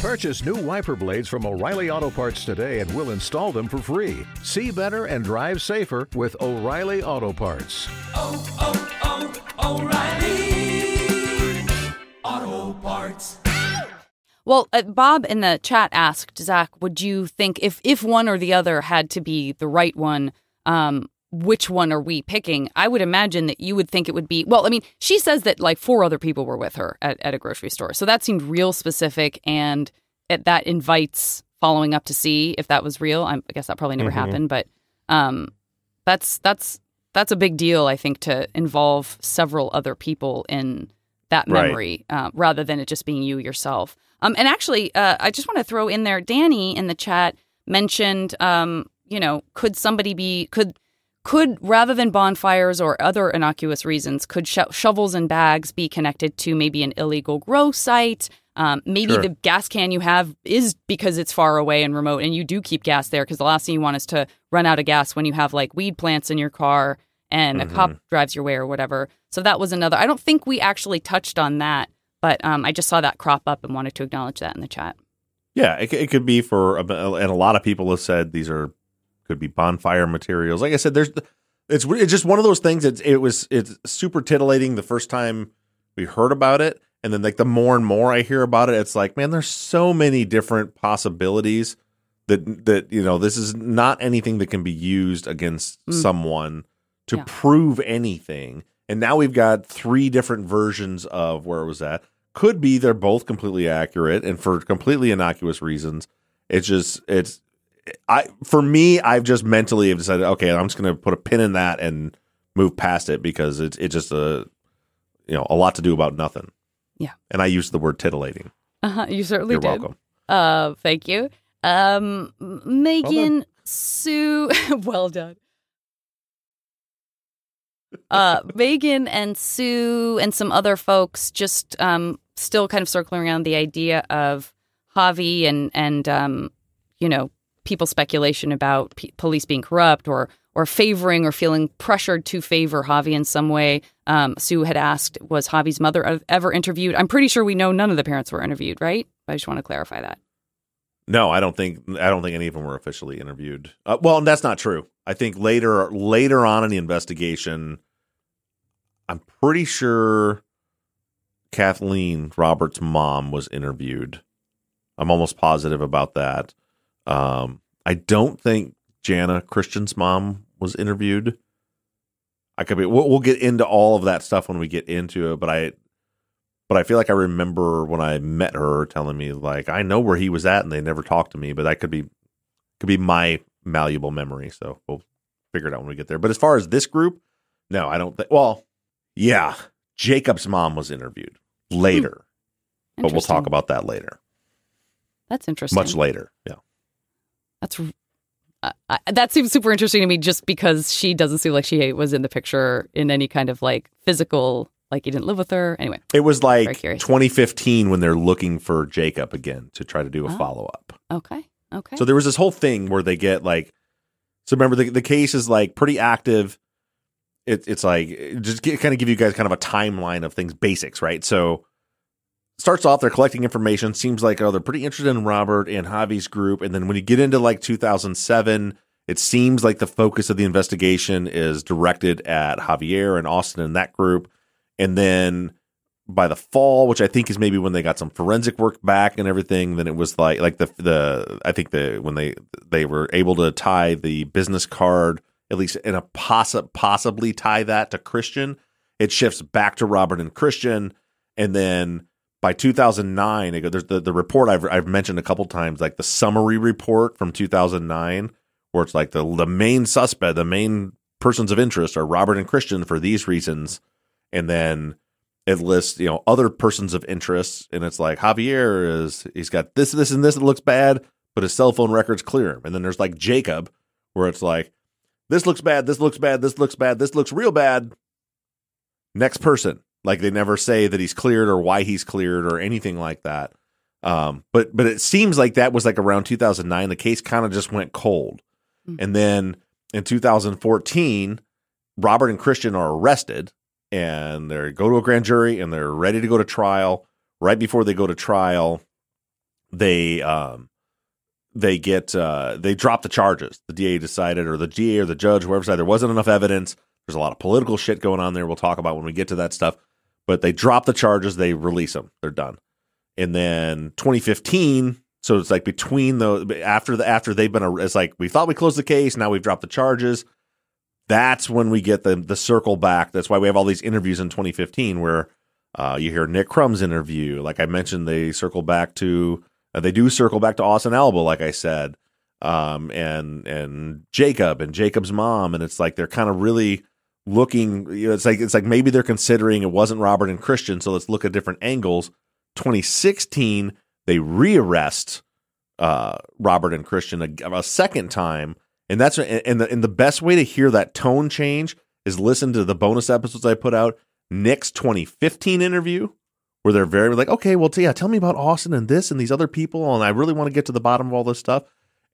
Purchase new wiper blades from O'Reilly Auto Parts today and we'll install them for free. See better and drive safer with O'Reilly Auto Parts. Oh, oh, oh, O'Reilly Auto Parts. Well, uh, Bob in the chat asked Zaq, "Would you think if if one or the other had to be the right one, um, which one are we picking? I would imagine that you would think it would be, well, I mean, she says that like four other people were with her at, at a grocery store. So that seemed real specific and it, that invites following up to see if that was real. I'm, I guess that probably never Mhm. happened, but um, that's, that's, that's a big deal, I think, to involve several other people in that Right. memory uh, rather than it just being you yourself. Um, and actually, uh, I just want to throw in there, Danny in the chat mentioned, um, you know, could somebody be could could rather than bonfires or other innocuous reasons, could sho- shovels and bags be connected to maybe an illegal grow site? Um, maybe Sure. the gas can you have is because it's far away and remote, and you do keep gas there because the last thing you want is to run out of gas when you have like weed plants in your car and a cop Mhm. drives your way or whatever. So that was another. I don't think we actually touched on that, but um, I just saw that crop up and wanted to acknowledge that in the chat. Yeah, it, it could be for, and a lot of people have said these are could be bonfire materials. Like I said, there's it's it's just one of those things. It's it was it's super titillating the first time we heard about it, and then like the more and more I hear about it, it's like man, there's so many different possibilities that that you know this is not anything that can be used against Mm. someone to Yeah. prove anything. And now we've got three different versions of where it was at. Could be they're both completely accurate and for completely innocuous reasons. It's just it's I for me I've just mentally have decided okay I'm just going to put a pin in that and move past it because it's it's just a you know a lot to do about nothing. Yeah. And I use the word titillating. Uh-huh, you certainly You're did. welcome. Uh, thank you. Um, Megan, Sue, (laughs) well done. Uh, (laughs) Megan and Sue and some other folks just um, still kind of circling around the idea of Javi and and um, you know people's speculation about p- police being corrupt or or favoring or feeling pressured to favor Javi in some way. Um, Sue had asked, was Javi's mother ever interviewed? I'm pretty sure we know none of the parents were interviewed, right? I just want to clarify that. No, I don't think I don't think any of them were officially interviewed. Uh, well, that's not true. I think later later on in the investigation, I'm pretty sure Kathleen Roberts' mom was interviewed. I'm almost positive about that. Um, I don't think Jana Christian's mom was interviewed. I could be. We'll, we'll get into all of that stuff when we get into it, but I but I feel like I remember when I met her telling me like I know where he was at and they never talked to me, but that could be could be my malleable memory. So we'll figure it out when we get there. But as far as this group, no, I don't think. Well, yeah, Jacob's mom was interviewed later, but we'll talk about that later, That's interesting. much later. Yeah. That's uh, I, that seems super interesting to me, just because she doesn't seem like she was in the picture in any kind of like physical, like he didn't live with her. Anyway, It was like 2015 when they're looking for Jacob again to try to do a Oh. follow up. okay, okay. So there was this whole thing where they get like, so remember the the case is like pretty active. It, it's like just get, kind of give you guys kind of a timeline of things, basics, right? So starts off they're collecting information. Seems like oh they're pretty interested in Robert and Javi's group, and then when you get into like 2007, it seems like the focus of the investigation is directed at Javier and Austin and that group, and then by the fall, which I think is maybe when they got some forensic work back and everything, then it was like like the the I think the when they they were able to tie the business card at least in a possi- possibly tie that to Christian, it shifts back to Robert and Christian, and then by 2009, it there's the the report I've I've mentioned a couple times, like the summary report from 2009, where it's like the the main suspect, the main persons of interest are Robert and Christian for these reasons, and then it lists you know other persons of interest and it's like javier is he's got this this and this that looks bad but his cell phone records clear. And then there's like jacob where it's like this looks bad this looks bad this looks bad this looks real bad. Next person like they never say that he's cleared or why he's cleared or anything like that um but but it seems like that was like around 2009 the case kind of just went cold and then in 2014 robert and christian are arrested and they go to a grand jury and they're ready to go to trial. Right before they go to trial, they um they get uh they drop the charges. The DA decided, or the GA or the judge, whoever decided there wasn't enough evidence. There's a lot of political shit going on there. We'll talk about when we get to that stuff. But they drop the charges. They release them. They're done. And then 2015. So it's like between the after the after they've been a, it's like we thought we closed the case. Now we've dropped the charges that's when we get the the circle back. That's why we have all these interviews in 2015 where uh, you hear Nick Crumb's interview. Like I mentioned, they circle back to uh, they do circle back to Austin Alba, like I said, um, and and Jacob and Jacob's mom, and it's like they're kind of really looking. You know, it's like it's like maybe they're considering it wasn't Robert and Christian, so let's look at different angles. 2016, they rearrest uh, Robert and Christian a, a second time and that's and the and the best way to hear that tone change is listen to the bonus episodes I put out. Nick's 2015 interview, where they're very like, okay, well, yeah, tell me about Austin and this and these other people, and I really want to get to the bottom of all this stuff.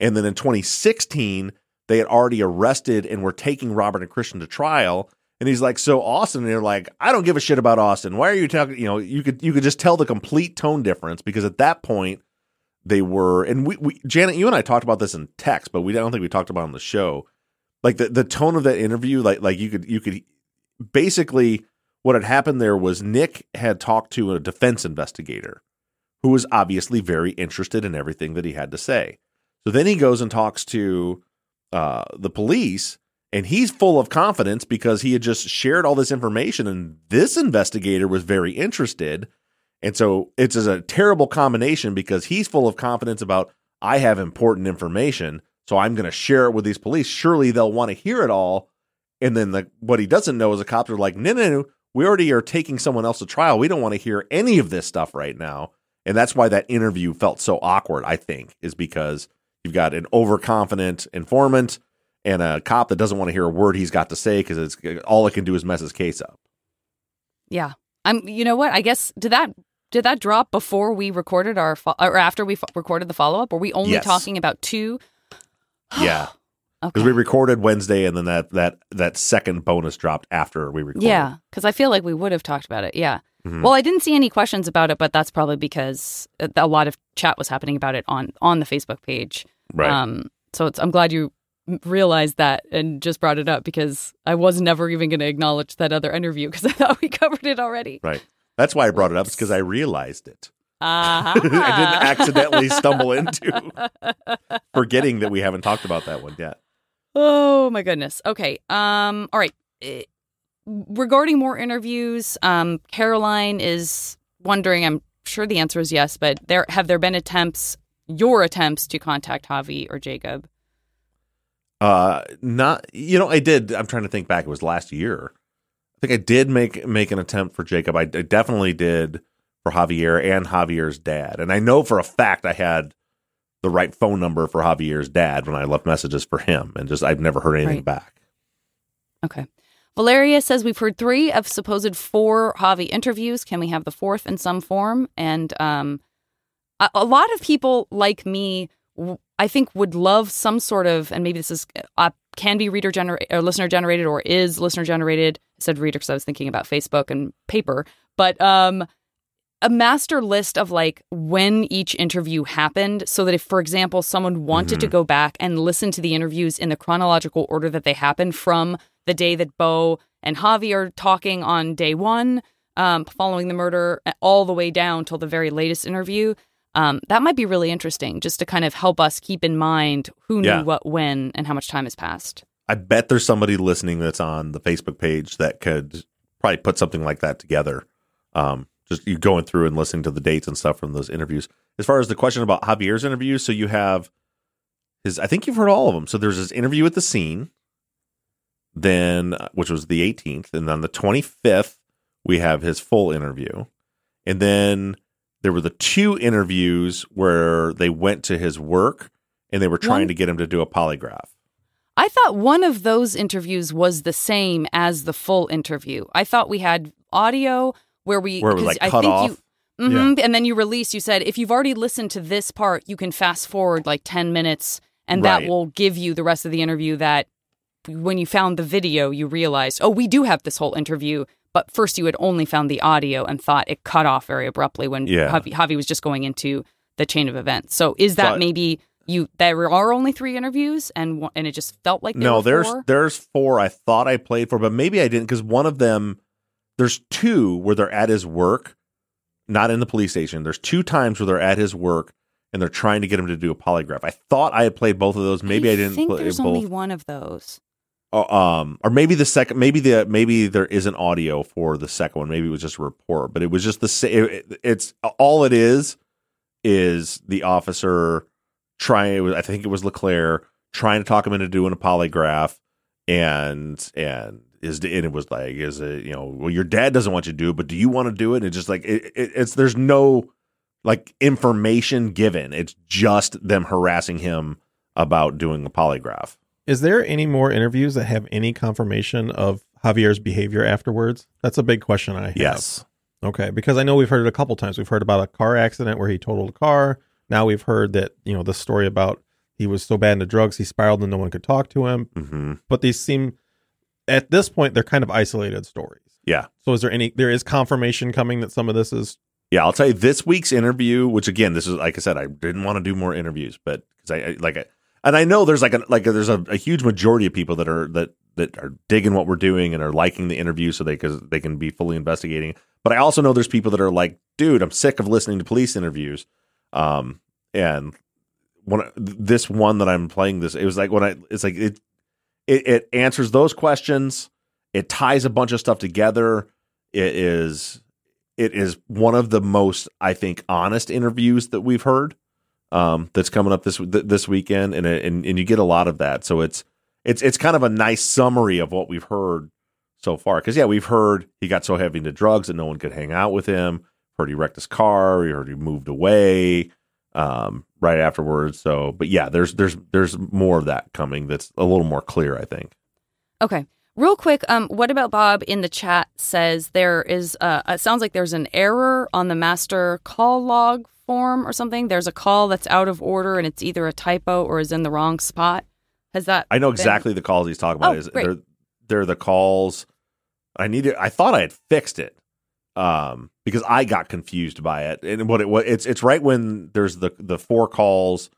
And then in 2016, they had already arrested and were taking Robert and Christian to trial. And he's like, so Austin, and they're like, I don't give a shit about Austin. Why are you talking? You know, you could you could just tell the complete tone difference because at that point they were and we, we Janet, you and I talked about this in text, but we don't think we talked about it on the show. Like the, the tone of that interview, like like you could you could basically what had happened there was Nick had talked to a defense investigator who was obviously very interested in everything that he had to say. So then he goes and talks to uh, the police, and he's full of confidence because he had just shared all this information, and this investigator was very interested and so it's a terrible combination because he's full of confidence about, I have important information, so I'm going to share it with these police. Surely they'll want to hear it all. And then the, what he doesn't know is the cops are like, no, no, no, we already are taking someone else to trial. We don't want to hear any of this stuff right now. And that's why that interview felt so awkward, I think, is because you've got an overconfident informant and a cop that doesn't want to hear a word he's got to say because it's all it can do is mess his case up. Yeah. I'm you know what? I guess did that did that drop before we recorded our fo- or after we fo- recorded the follow up? Were we only Yes. talking about two? Yeah. (gasps) Because we recorded Wednesday and then that that that second bonus dropped after we recorded. Yeah, because I feel like we would have talked about it. Yeah. Mhm. Well, I didn't see any questions about it, but that's probably because a lot of chat was happening about it on on the Facebook page. Right. Um. So it's, I'm glad you realized that and just brought it up because I was never even going to acknowledge that other interview because (laughs) I thought we covered it already. Right. That's why I brought it up. It's because I realized it. Uh-huh. (laughs) I didn't accidentally stumble into (laughs) forgetting that we haven't talked about that one yet. Oh my goodness. Okay. Um. All right. Eh, Regarding more interviews, um, Caroline is wondering. I'm sure the answer is yes, but there have there been attempts, your attempts to contact Javi or Jacob? Uh, not you know I did. I'm trying to think back. It was last year. I think I did make make an attempt for Jacob. I, I definitely did for Javier and Javier's dad, and I know for a fact I had the right phone number for Javier's dad when I left messages for him, and just I've never heard anything Right. back. Okay. Valeria says we've heard three of supposed four Javi interviews. Can we have the fourth in some form? And um, a, a lot of people like me, I think, would love some sort of, and maybe this is uh, can be reader generated or listener generated or is listener generated. I said reader because I was thinking about Facebook and paper, but um, a master list of like when each interview happened so that if for example someone wanted to go back and listen to the interviews in the chronological order that they happened from the day that Bo and Javi are talking on day one um, following the murder all the way down till the very latest interview um, that might be really interesting just to kind of help us keep in mind who knew Yeah. what when and how much time has passed I bet there's somebody listening that's on the Facebook page that could probably put something like that together. Um, just you going through and listening to the dates and stuff from those interviews. As far as the question about Javier's interviews, so you have his. I think you've heard all of them. So there's his interview at the scene, then which was the 18th, and then the 25th we have his full interview, and then there were the two interviews where they went to his work and they were trying One- to get him to do a polygraph. I thought one of those interviews was the same as the full interview. I thought we had audio where we Where it was, like, I cut think off? you Mhm, and then you release you said if you've already listened to this part, you can fast forward like 10 minutes and Right. that will give you the rest of the interview that when you found the video, you realized, "Oh, we do have this whole interview." But first you had only found the audio and thought it cut off very abruptly when Yeah. Javi, Javi was just going into the chain of events. So is that I- maybe you there are only 3 interviews and and it just felt like there no, were there's four? there's four I thought I played for, but maybe I didn't because one of them there's two where they're at his work, not in the police station. There's two times where they're at his work and they're trying to get him to do a polygraph. I thought I had played both of those. Maybe I, didn't think play there's both. only one of those. Uh, um, or maybe the second, maybe the maybe there isn't audio for the second one. Maybe it was just a report, but it was just the same. It, it's all it is is the officer trying. I think it was Leclerc trying to talk him into doing a polygraph, and and is and it was like is it you know well your dad doesn't want you to do it, but do you want to do it? And it's just like it, it, it's there's no like information given. It's just them harassing him about doing a polygraph. Is there any more interviews that have any confirmation of Javier's behavior afterwards? That's a big question I have. Yes. Okay, because I know we've heard it a couple times. We've heard about a car accident where he totaled a car. Now we've heard that, you know, the story about he was so bad into drugs he spiraled and no one could talk to him. Mm-hmm. But these seem at this point they're kind of isolated stories. Yeah. So is there any there is confirmation coming that some of this is Yeah, I'll tell you this week's interview, which again, this is like I said, I didn't want to do more interviews, but because I, I like, I, and I know there's like a like a, there's a, a huge majority of people that are that that are digging what we're doing and are liking the interview, so they because they can be fully investigating. But I also know there's people that are like, dude, I'm sick of listening to police interviews. Um, and when this one that I'm playing this, it was like when I, it's like it, it, it answers those questions. It ties a bunch of stuff together. It is it is one of the most I think honest interviews that we've heard. Um, that's coming up this th- this weekend, and, and and you get a lot of that. So it's it's it's kind of a nice summary of what we've heard so far. Because yeah, we've heard he got so heavy into drugs that no one could hang out with him. Heard he wrecked his car. We heard he moved away um, right afterwards. So, but yeah, there's there's there's more of that coming. That's a little more clear, I think. Okay. Real quick, um, what about Bob in the chat says there is, uh, it sounds like there's an error on the master call log form or something. There's a call that's out of order and it's either a typo or is in the wrong spot. Has that? I know been- exactly the calls he's talking about. Oh, is great. they're they're the calls. I needed. I thought I had fixed it, um, because I got confused by it. And what it was, it's it's right when there's the the four calls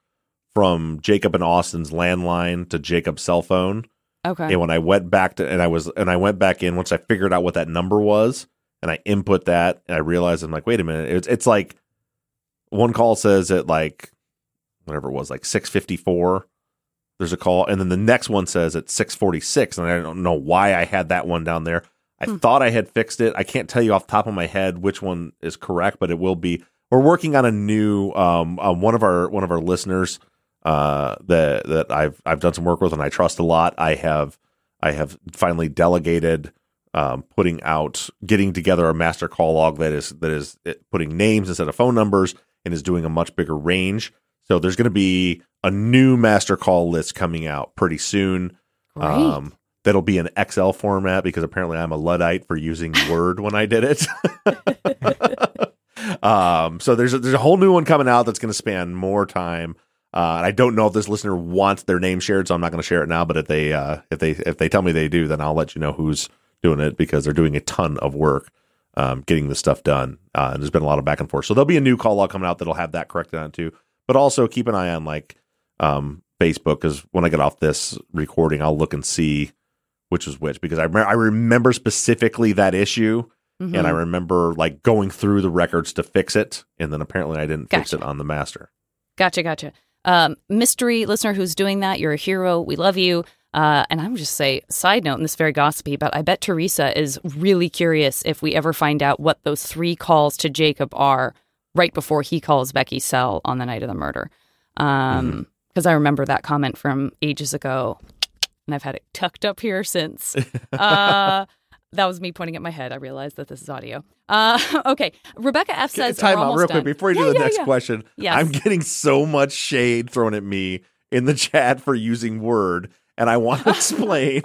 from Jacob and Austin's landline to Jacob's cell phone. Okay. And when I went back to and I was and I went back in once I figured out what that number was and I input that and I realized I'm like, wait a minute, it's it's like one call says at like whatever it was, like six fifty four. There's a call, and then the next one says at six forty six, and I don't know why I had that one down there. I thought I had fixed it. I can't tell you off the top of my head which one is correct, but it will be. We're working on a new um, um one of our one of our listeners uh that that I've I've done some work with and I trust a lot. I have I have finally delegated um, putting out getting together a master call log that is that is putting names instead of phone numbers and is doing a much bigger range. So there's going to be a new master call list coming out pretty soon. Um, that'll be an XL format because apparently I'm a luddite for using (laughs) Word when I did it. (laughs) um, so there's a, there's a whole new one coming out that's going to span more time. Uh, and I don't know if this listener wants their name shared, so I'm not going to share it now. But if they uh, if they if they tell me they do, then I'll let you know who's doing it because they're doing a ton of work um, getting this stuff done. Uh, and there's been a lot of back and forth. So there'll be a new call log coming out that'll have that corrected on too. But also keep an eye on like um, Facebook because when I get off this recording, I'll look and see which was which because I remember, I remember specifically that issue. And I remember like going through the records to fix it, and then apparently I didn't fix it on the master. Gotcha, gotcha. Um, mystery listener who's doing that, you're a hero. We love you. Uh, and I'm just say, side note, and this is very gossipy, but I bet Teresa is really curious if we ever find out what those three calls to Jacob are right before he calls Becky Cell on the night of the murder. Um, because I remember that comment from ages ago, and I've had it tucked up here since. (laughs) Uh, that was me pointing at my head. I realized that this is audio. Uh, (laughs) okay, Rebecca F says, Time out real done. quick before you Yeah, do the yeah, next yeah. question. Yes. I'm getting so much shade thrown at me in the (laughs) chat for using Word, and I want to explain.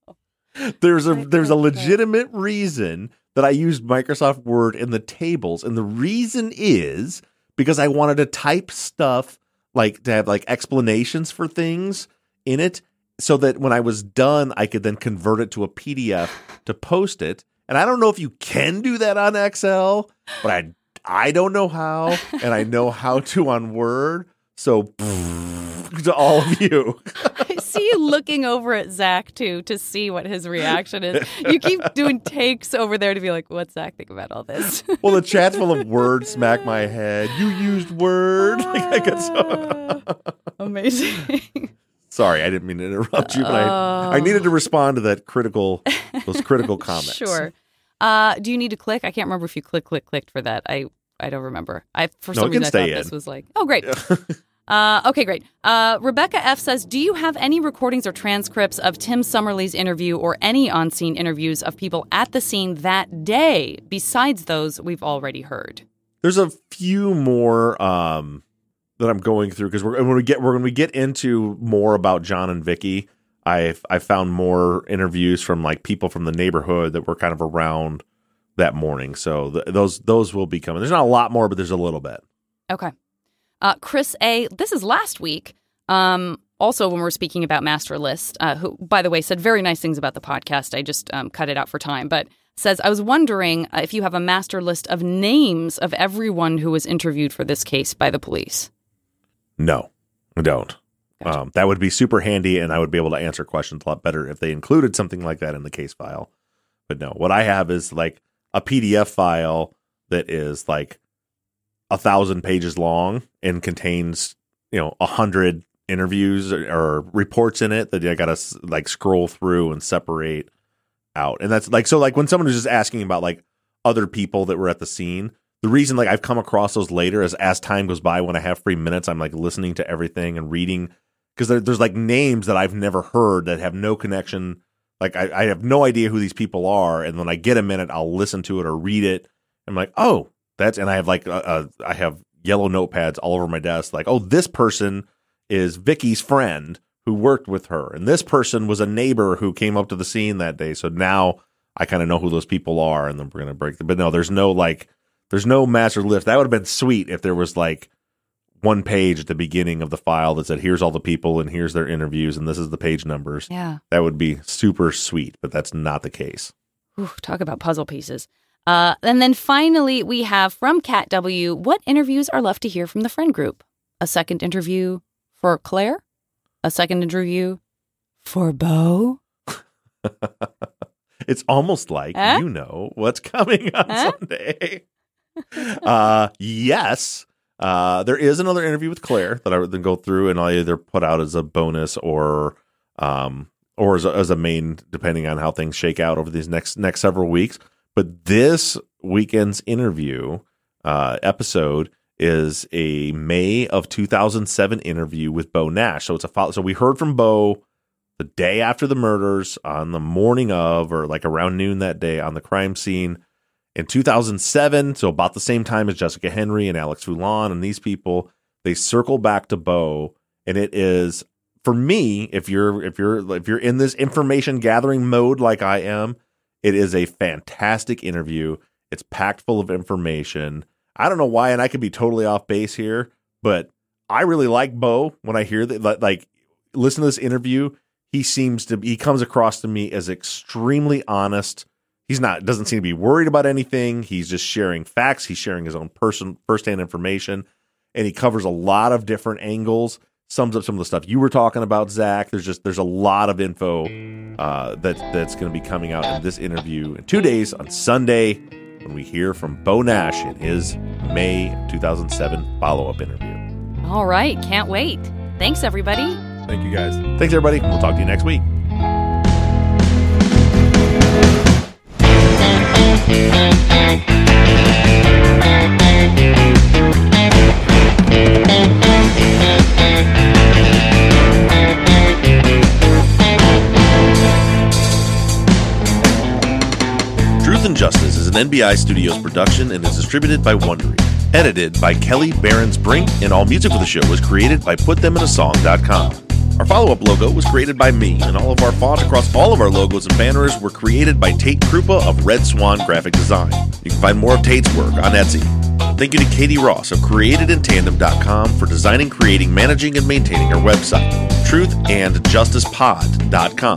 (laughs) there's a there's a legitimate reason that I used Microsoft Word in the tables, and the reason is because I wanted to type stuff like to have like explanations for things in it, so that when I was done, I could then convert it to a PDF to post it. And I don't know if you can do that on Excel, but I I don't know how, and I know how to on Word. So (laughs) to all of you, (laughs) I see you looking over at Zaq too to see what his reaction is. You keep doing takes over there to be like, "What's Zaq think about all this?" (laughs) well, the chat's full of Word. Smack my head. You used Word. Like, I so- Amazing. Sorry, I didn't mean to interrupt you, but I, I needed to respond to that critical, those critical comments. Sure. Uh, do you need to click? I can't remember if you click, click, clicked for that. I, I don't remember. I for No, some reason I thought stay this was like, oh great. (laughs) uh, okay, great. Uh, Rebecca F says, do you have any recordings or transcripts of Tim Summerly's interview or any on-scene interviews of people at the scene that day besides those we've already heard? There's a few more um, that I'm going through because we're when we get when we get into more about John and Vicky, I I found more interviews from like people from the neighborhood that were kind of around that morning. So th- those those will be coming. There's not a lot more, but there's a little bit. Okay. Uh, Chris A. This is last week. Um, also, when we we're speaking about Master List, uh, who, by the way, said very nice things about the podcast. I just um, cut it out for time, but says I was wondering uh, if you have a master list of names of everyone who was interviewed for this case by the police. No, I don't. Um, that would be super handy, and I would be able to answer questions a lot better if they included something like that in the case file. But no, what I have is like a PDF file that is like a thousand pages long and contains you know a hundred interviews or, or reports in it that I gotta like scroll through and separate out. And that's like so like when someone was just asking about like other people that were at the scene, the reason like I've come across those later is as time goes by when I have free minutes, I'm like listening to everything and reading because there, there's like names that I've never heard that have no connection. Like I, I have no idea who these people are, and when I get a minute, I'll listen to it or read it. I'm like, oh, that's and I have like uh, uh, I have yellow notepads all over my desk. Like, oh, this person is Vicky's friend who worked with her, and this person was a neighbor who came up to the scene that day. So now I kind of know who those people are, and then we're gonna break them. But no, there's no like, there's no master list. That would have been sweet if there was like one page at the beginning of the file that said, "Here's all the people, and here's their interviews, and this is the page numbers." Yeah. that would be super sweet. But that's not the case. Ooh, talk about puzzle pieces. Uh, and then finally, we have from Cat W what interviews are left to hear from the friend group? A second interview for Claire? A second interview for Bo? (laughs) It's almost like Huh? you know what's coming (laughs) on Huh? Sunday. (laughs) uh, yes, uh, there is another interview with Claire that I would then go through and I'll either put out as a bonus or um, or as a, as a main, depending on how things shake out over these next next several weeks. But this weekend's interview uh, episode is a May of 2007 interview with Bo Nash. So it's a follow. So we heard from Bo the day after the murders on the morning of or like around noon that day on the crime scene in 2007 so about the same time as jessica henry and alex Foulon and these people they circle back to bo and it is for me if you're if you're if you're in this information gathering mode like i am it is a fantastic interview. It's packed full of information. I don't know why and i could be totally off base here but i really like bo when i hear that like- listen to this interview. He seems to he comes across to me as extremely honest he's not doesn't seem to be worried about anything. He's just sharing facts. He's sharing his own person firsthand information. And he covers a lot of different angles sums up some of the stuff you were talking about zach. There's just there's a lot of info uh, that that's going to be coming out in this interview in two days on sunday when we hear from bo nash in his may 2007 follow-up interview. All right, can't wait. Thanks, everybody. Thank you guys. thanks everybody. We'll talk to you next week Truth and Justice is an NBI Studios production and is distributed by Wondery. Edited by Kelly Barons Brink, and all music for the show was created by PutThemInASong.com. Our follow up logo was created by me, and all of our font across all of our logos and banners were created by Tate Krupa of Red Swan Graphic Design. You can find more of Tate's work on Etsy. Thank you to Katie Ross of CreatedInTandem.com for designing, creating, managing, and maintaining our website, truthandjusticepod.com,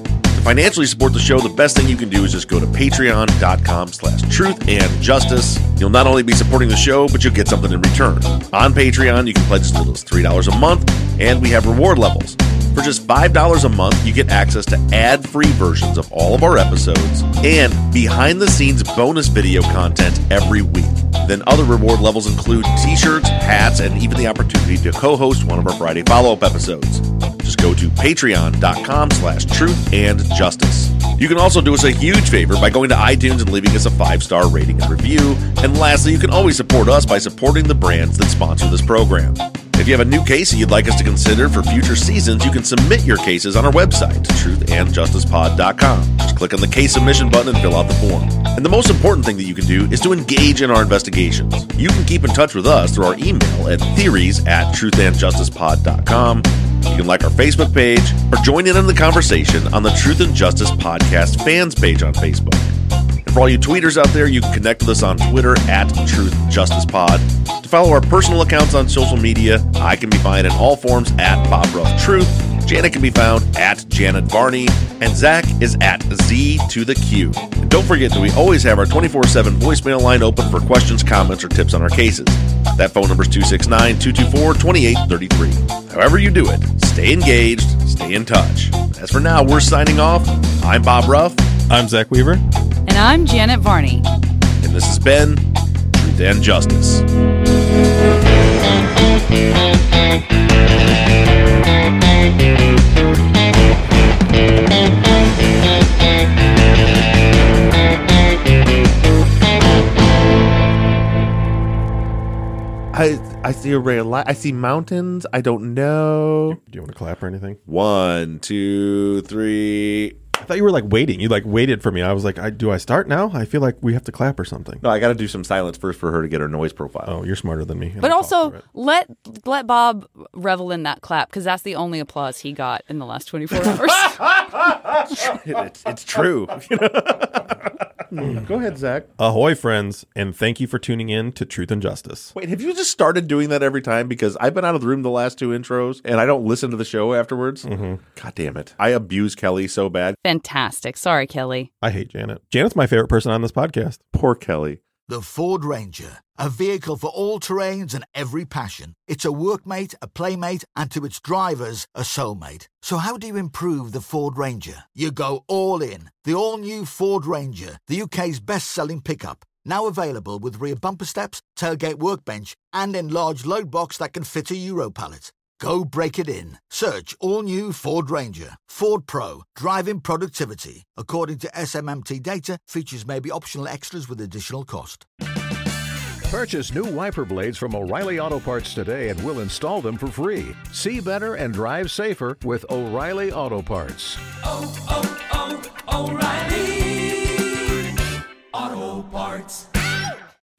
Financially support the show, the best thing you can do is just go to patreon.com slash truth and justice. You'll not only be supporting the show, but you'll get something in return. On Patreon, you can pledge as little as $3 a month, and we have reward levels. For just $5 a month, you get access to ad free versions of all of our episodes and behind the scenes bonus video content every week. Then other reward levels include t shirts, hats, and even the opportunity to co host one of our Friday follow up episodes. Just go to patreon.com slash truth and justice. You can also do us a huge favor by going to iTunes and leaving us a five star rating and review. And lastly, you can always support us by supporting the brands that sponsor this program. If you have a new case that you'd like us to consider for future seasons, you can submit your cases on our website, truthandjusticepod.com. Just click on the case submission button and fill out the form. And the most important thing that you can do is to engage in our investigations. You can keep in touch with us through our email at theories at truthandjusticepod.com. You can like our Facebook page or join in on the conversation on the Truth and Justice Podcast fans page on Facebook. And for all you tweeters out there, you can connect with us on Twitter at Truth Justice Pod. To follow our personal accounts on social media, I can be found in all forms at Bob Ruff Truth. Janet can be found at Janet Varney, and Zaq is at Z to the Q. And don't forget that we always have our 24 7 voicemail line open for questions, comments, or tips on our cases. That phone number is 269 224 2833. However, you do it, stay engaged, stay in touch. As for now, we're signing off. I'm Bob Ruff. I'm Zaq Weaver. And I'm Janet Varney. And this has been Truth and Justice. I I see a ray of light. I see mountains. I don't know. Do you want to clap or anything? One, two, three. I thought you were like waiting. You like waited for me. I was like, I, do I start now? I feel like we have to clap or something. No, I got to do some silence first for her to get her noise profile. Oh, you're smarter than me. But also let let Bob revel in that clap because that's the only applause he got in the last 24 (laughs) hours. it's, it's true. (laughs) Go ahead, Zaq. Ahoy, friends, and thank you for tuning in to Truth and Justice. Wait, have you just started doing that every time? Because I've been out of the room the last two intros and I don't listen to the show afterwards. Mm-hmm. God damn it. I abuse Kelly so bad. Fantastic. Sorry, Kelly. I hate Janet. Janet's my favorite person on this podcast. Poor Kelly. The Ford Ranger, a vehicle for all terrains and every passion. It's a workmate, a playmate, and to its drivers, a soulmate. So, how do you improve the Ford Ranger? You go all in. The all new Ford Ranger, the UK's best selling pickup. Now available with rear bumper steps, tailgate workbench, and enlarged load box that can fit a Euro pallet. Go break it in. Search all new Ford Ranger. Ford Pro, driving productivity. According to SMMT data, features may be optional extras with additional cost. Purchase new wiper blades from O'Reilly Auto Parts today and we'll install them for free. See better and drive safer with O'Reilly Auto Parts. Oh, oh, oh, O'Reilly Auto Parts.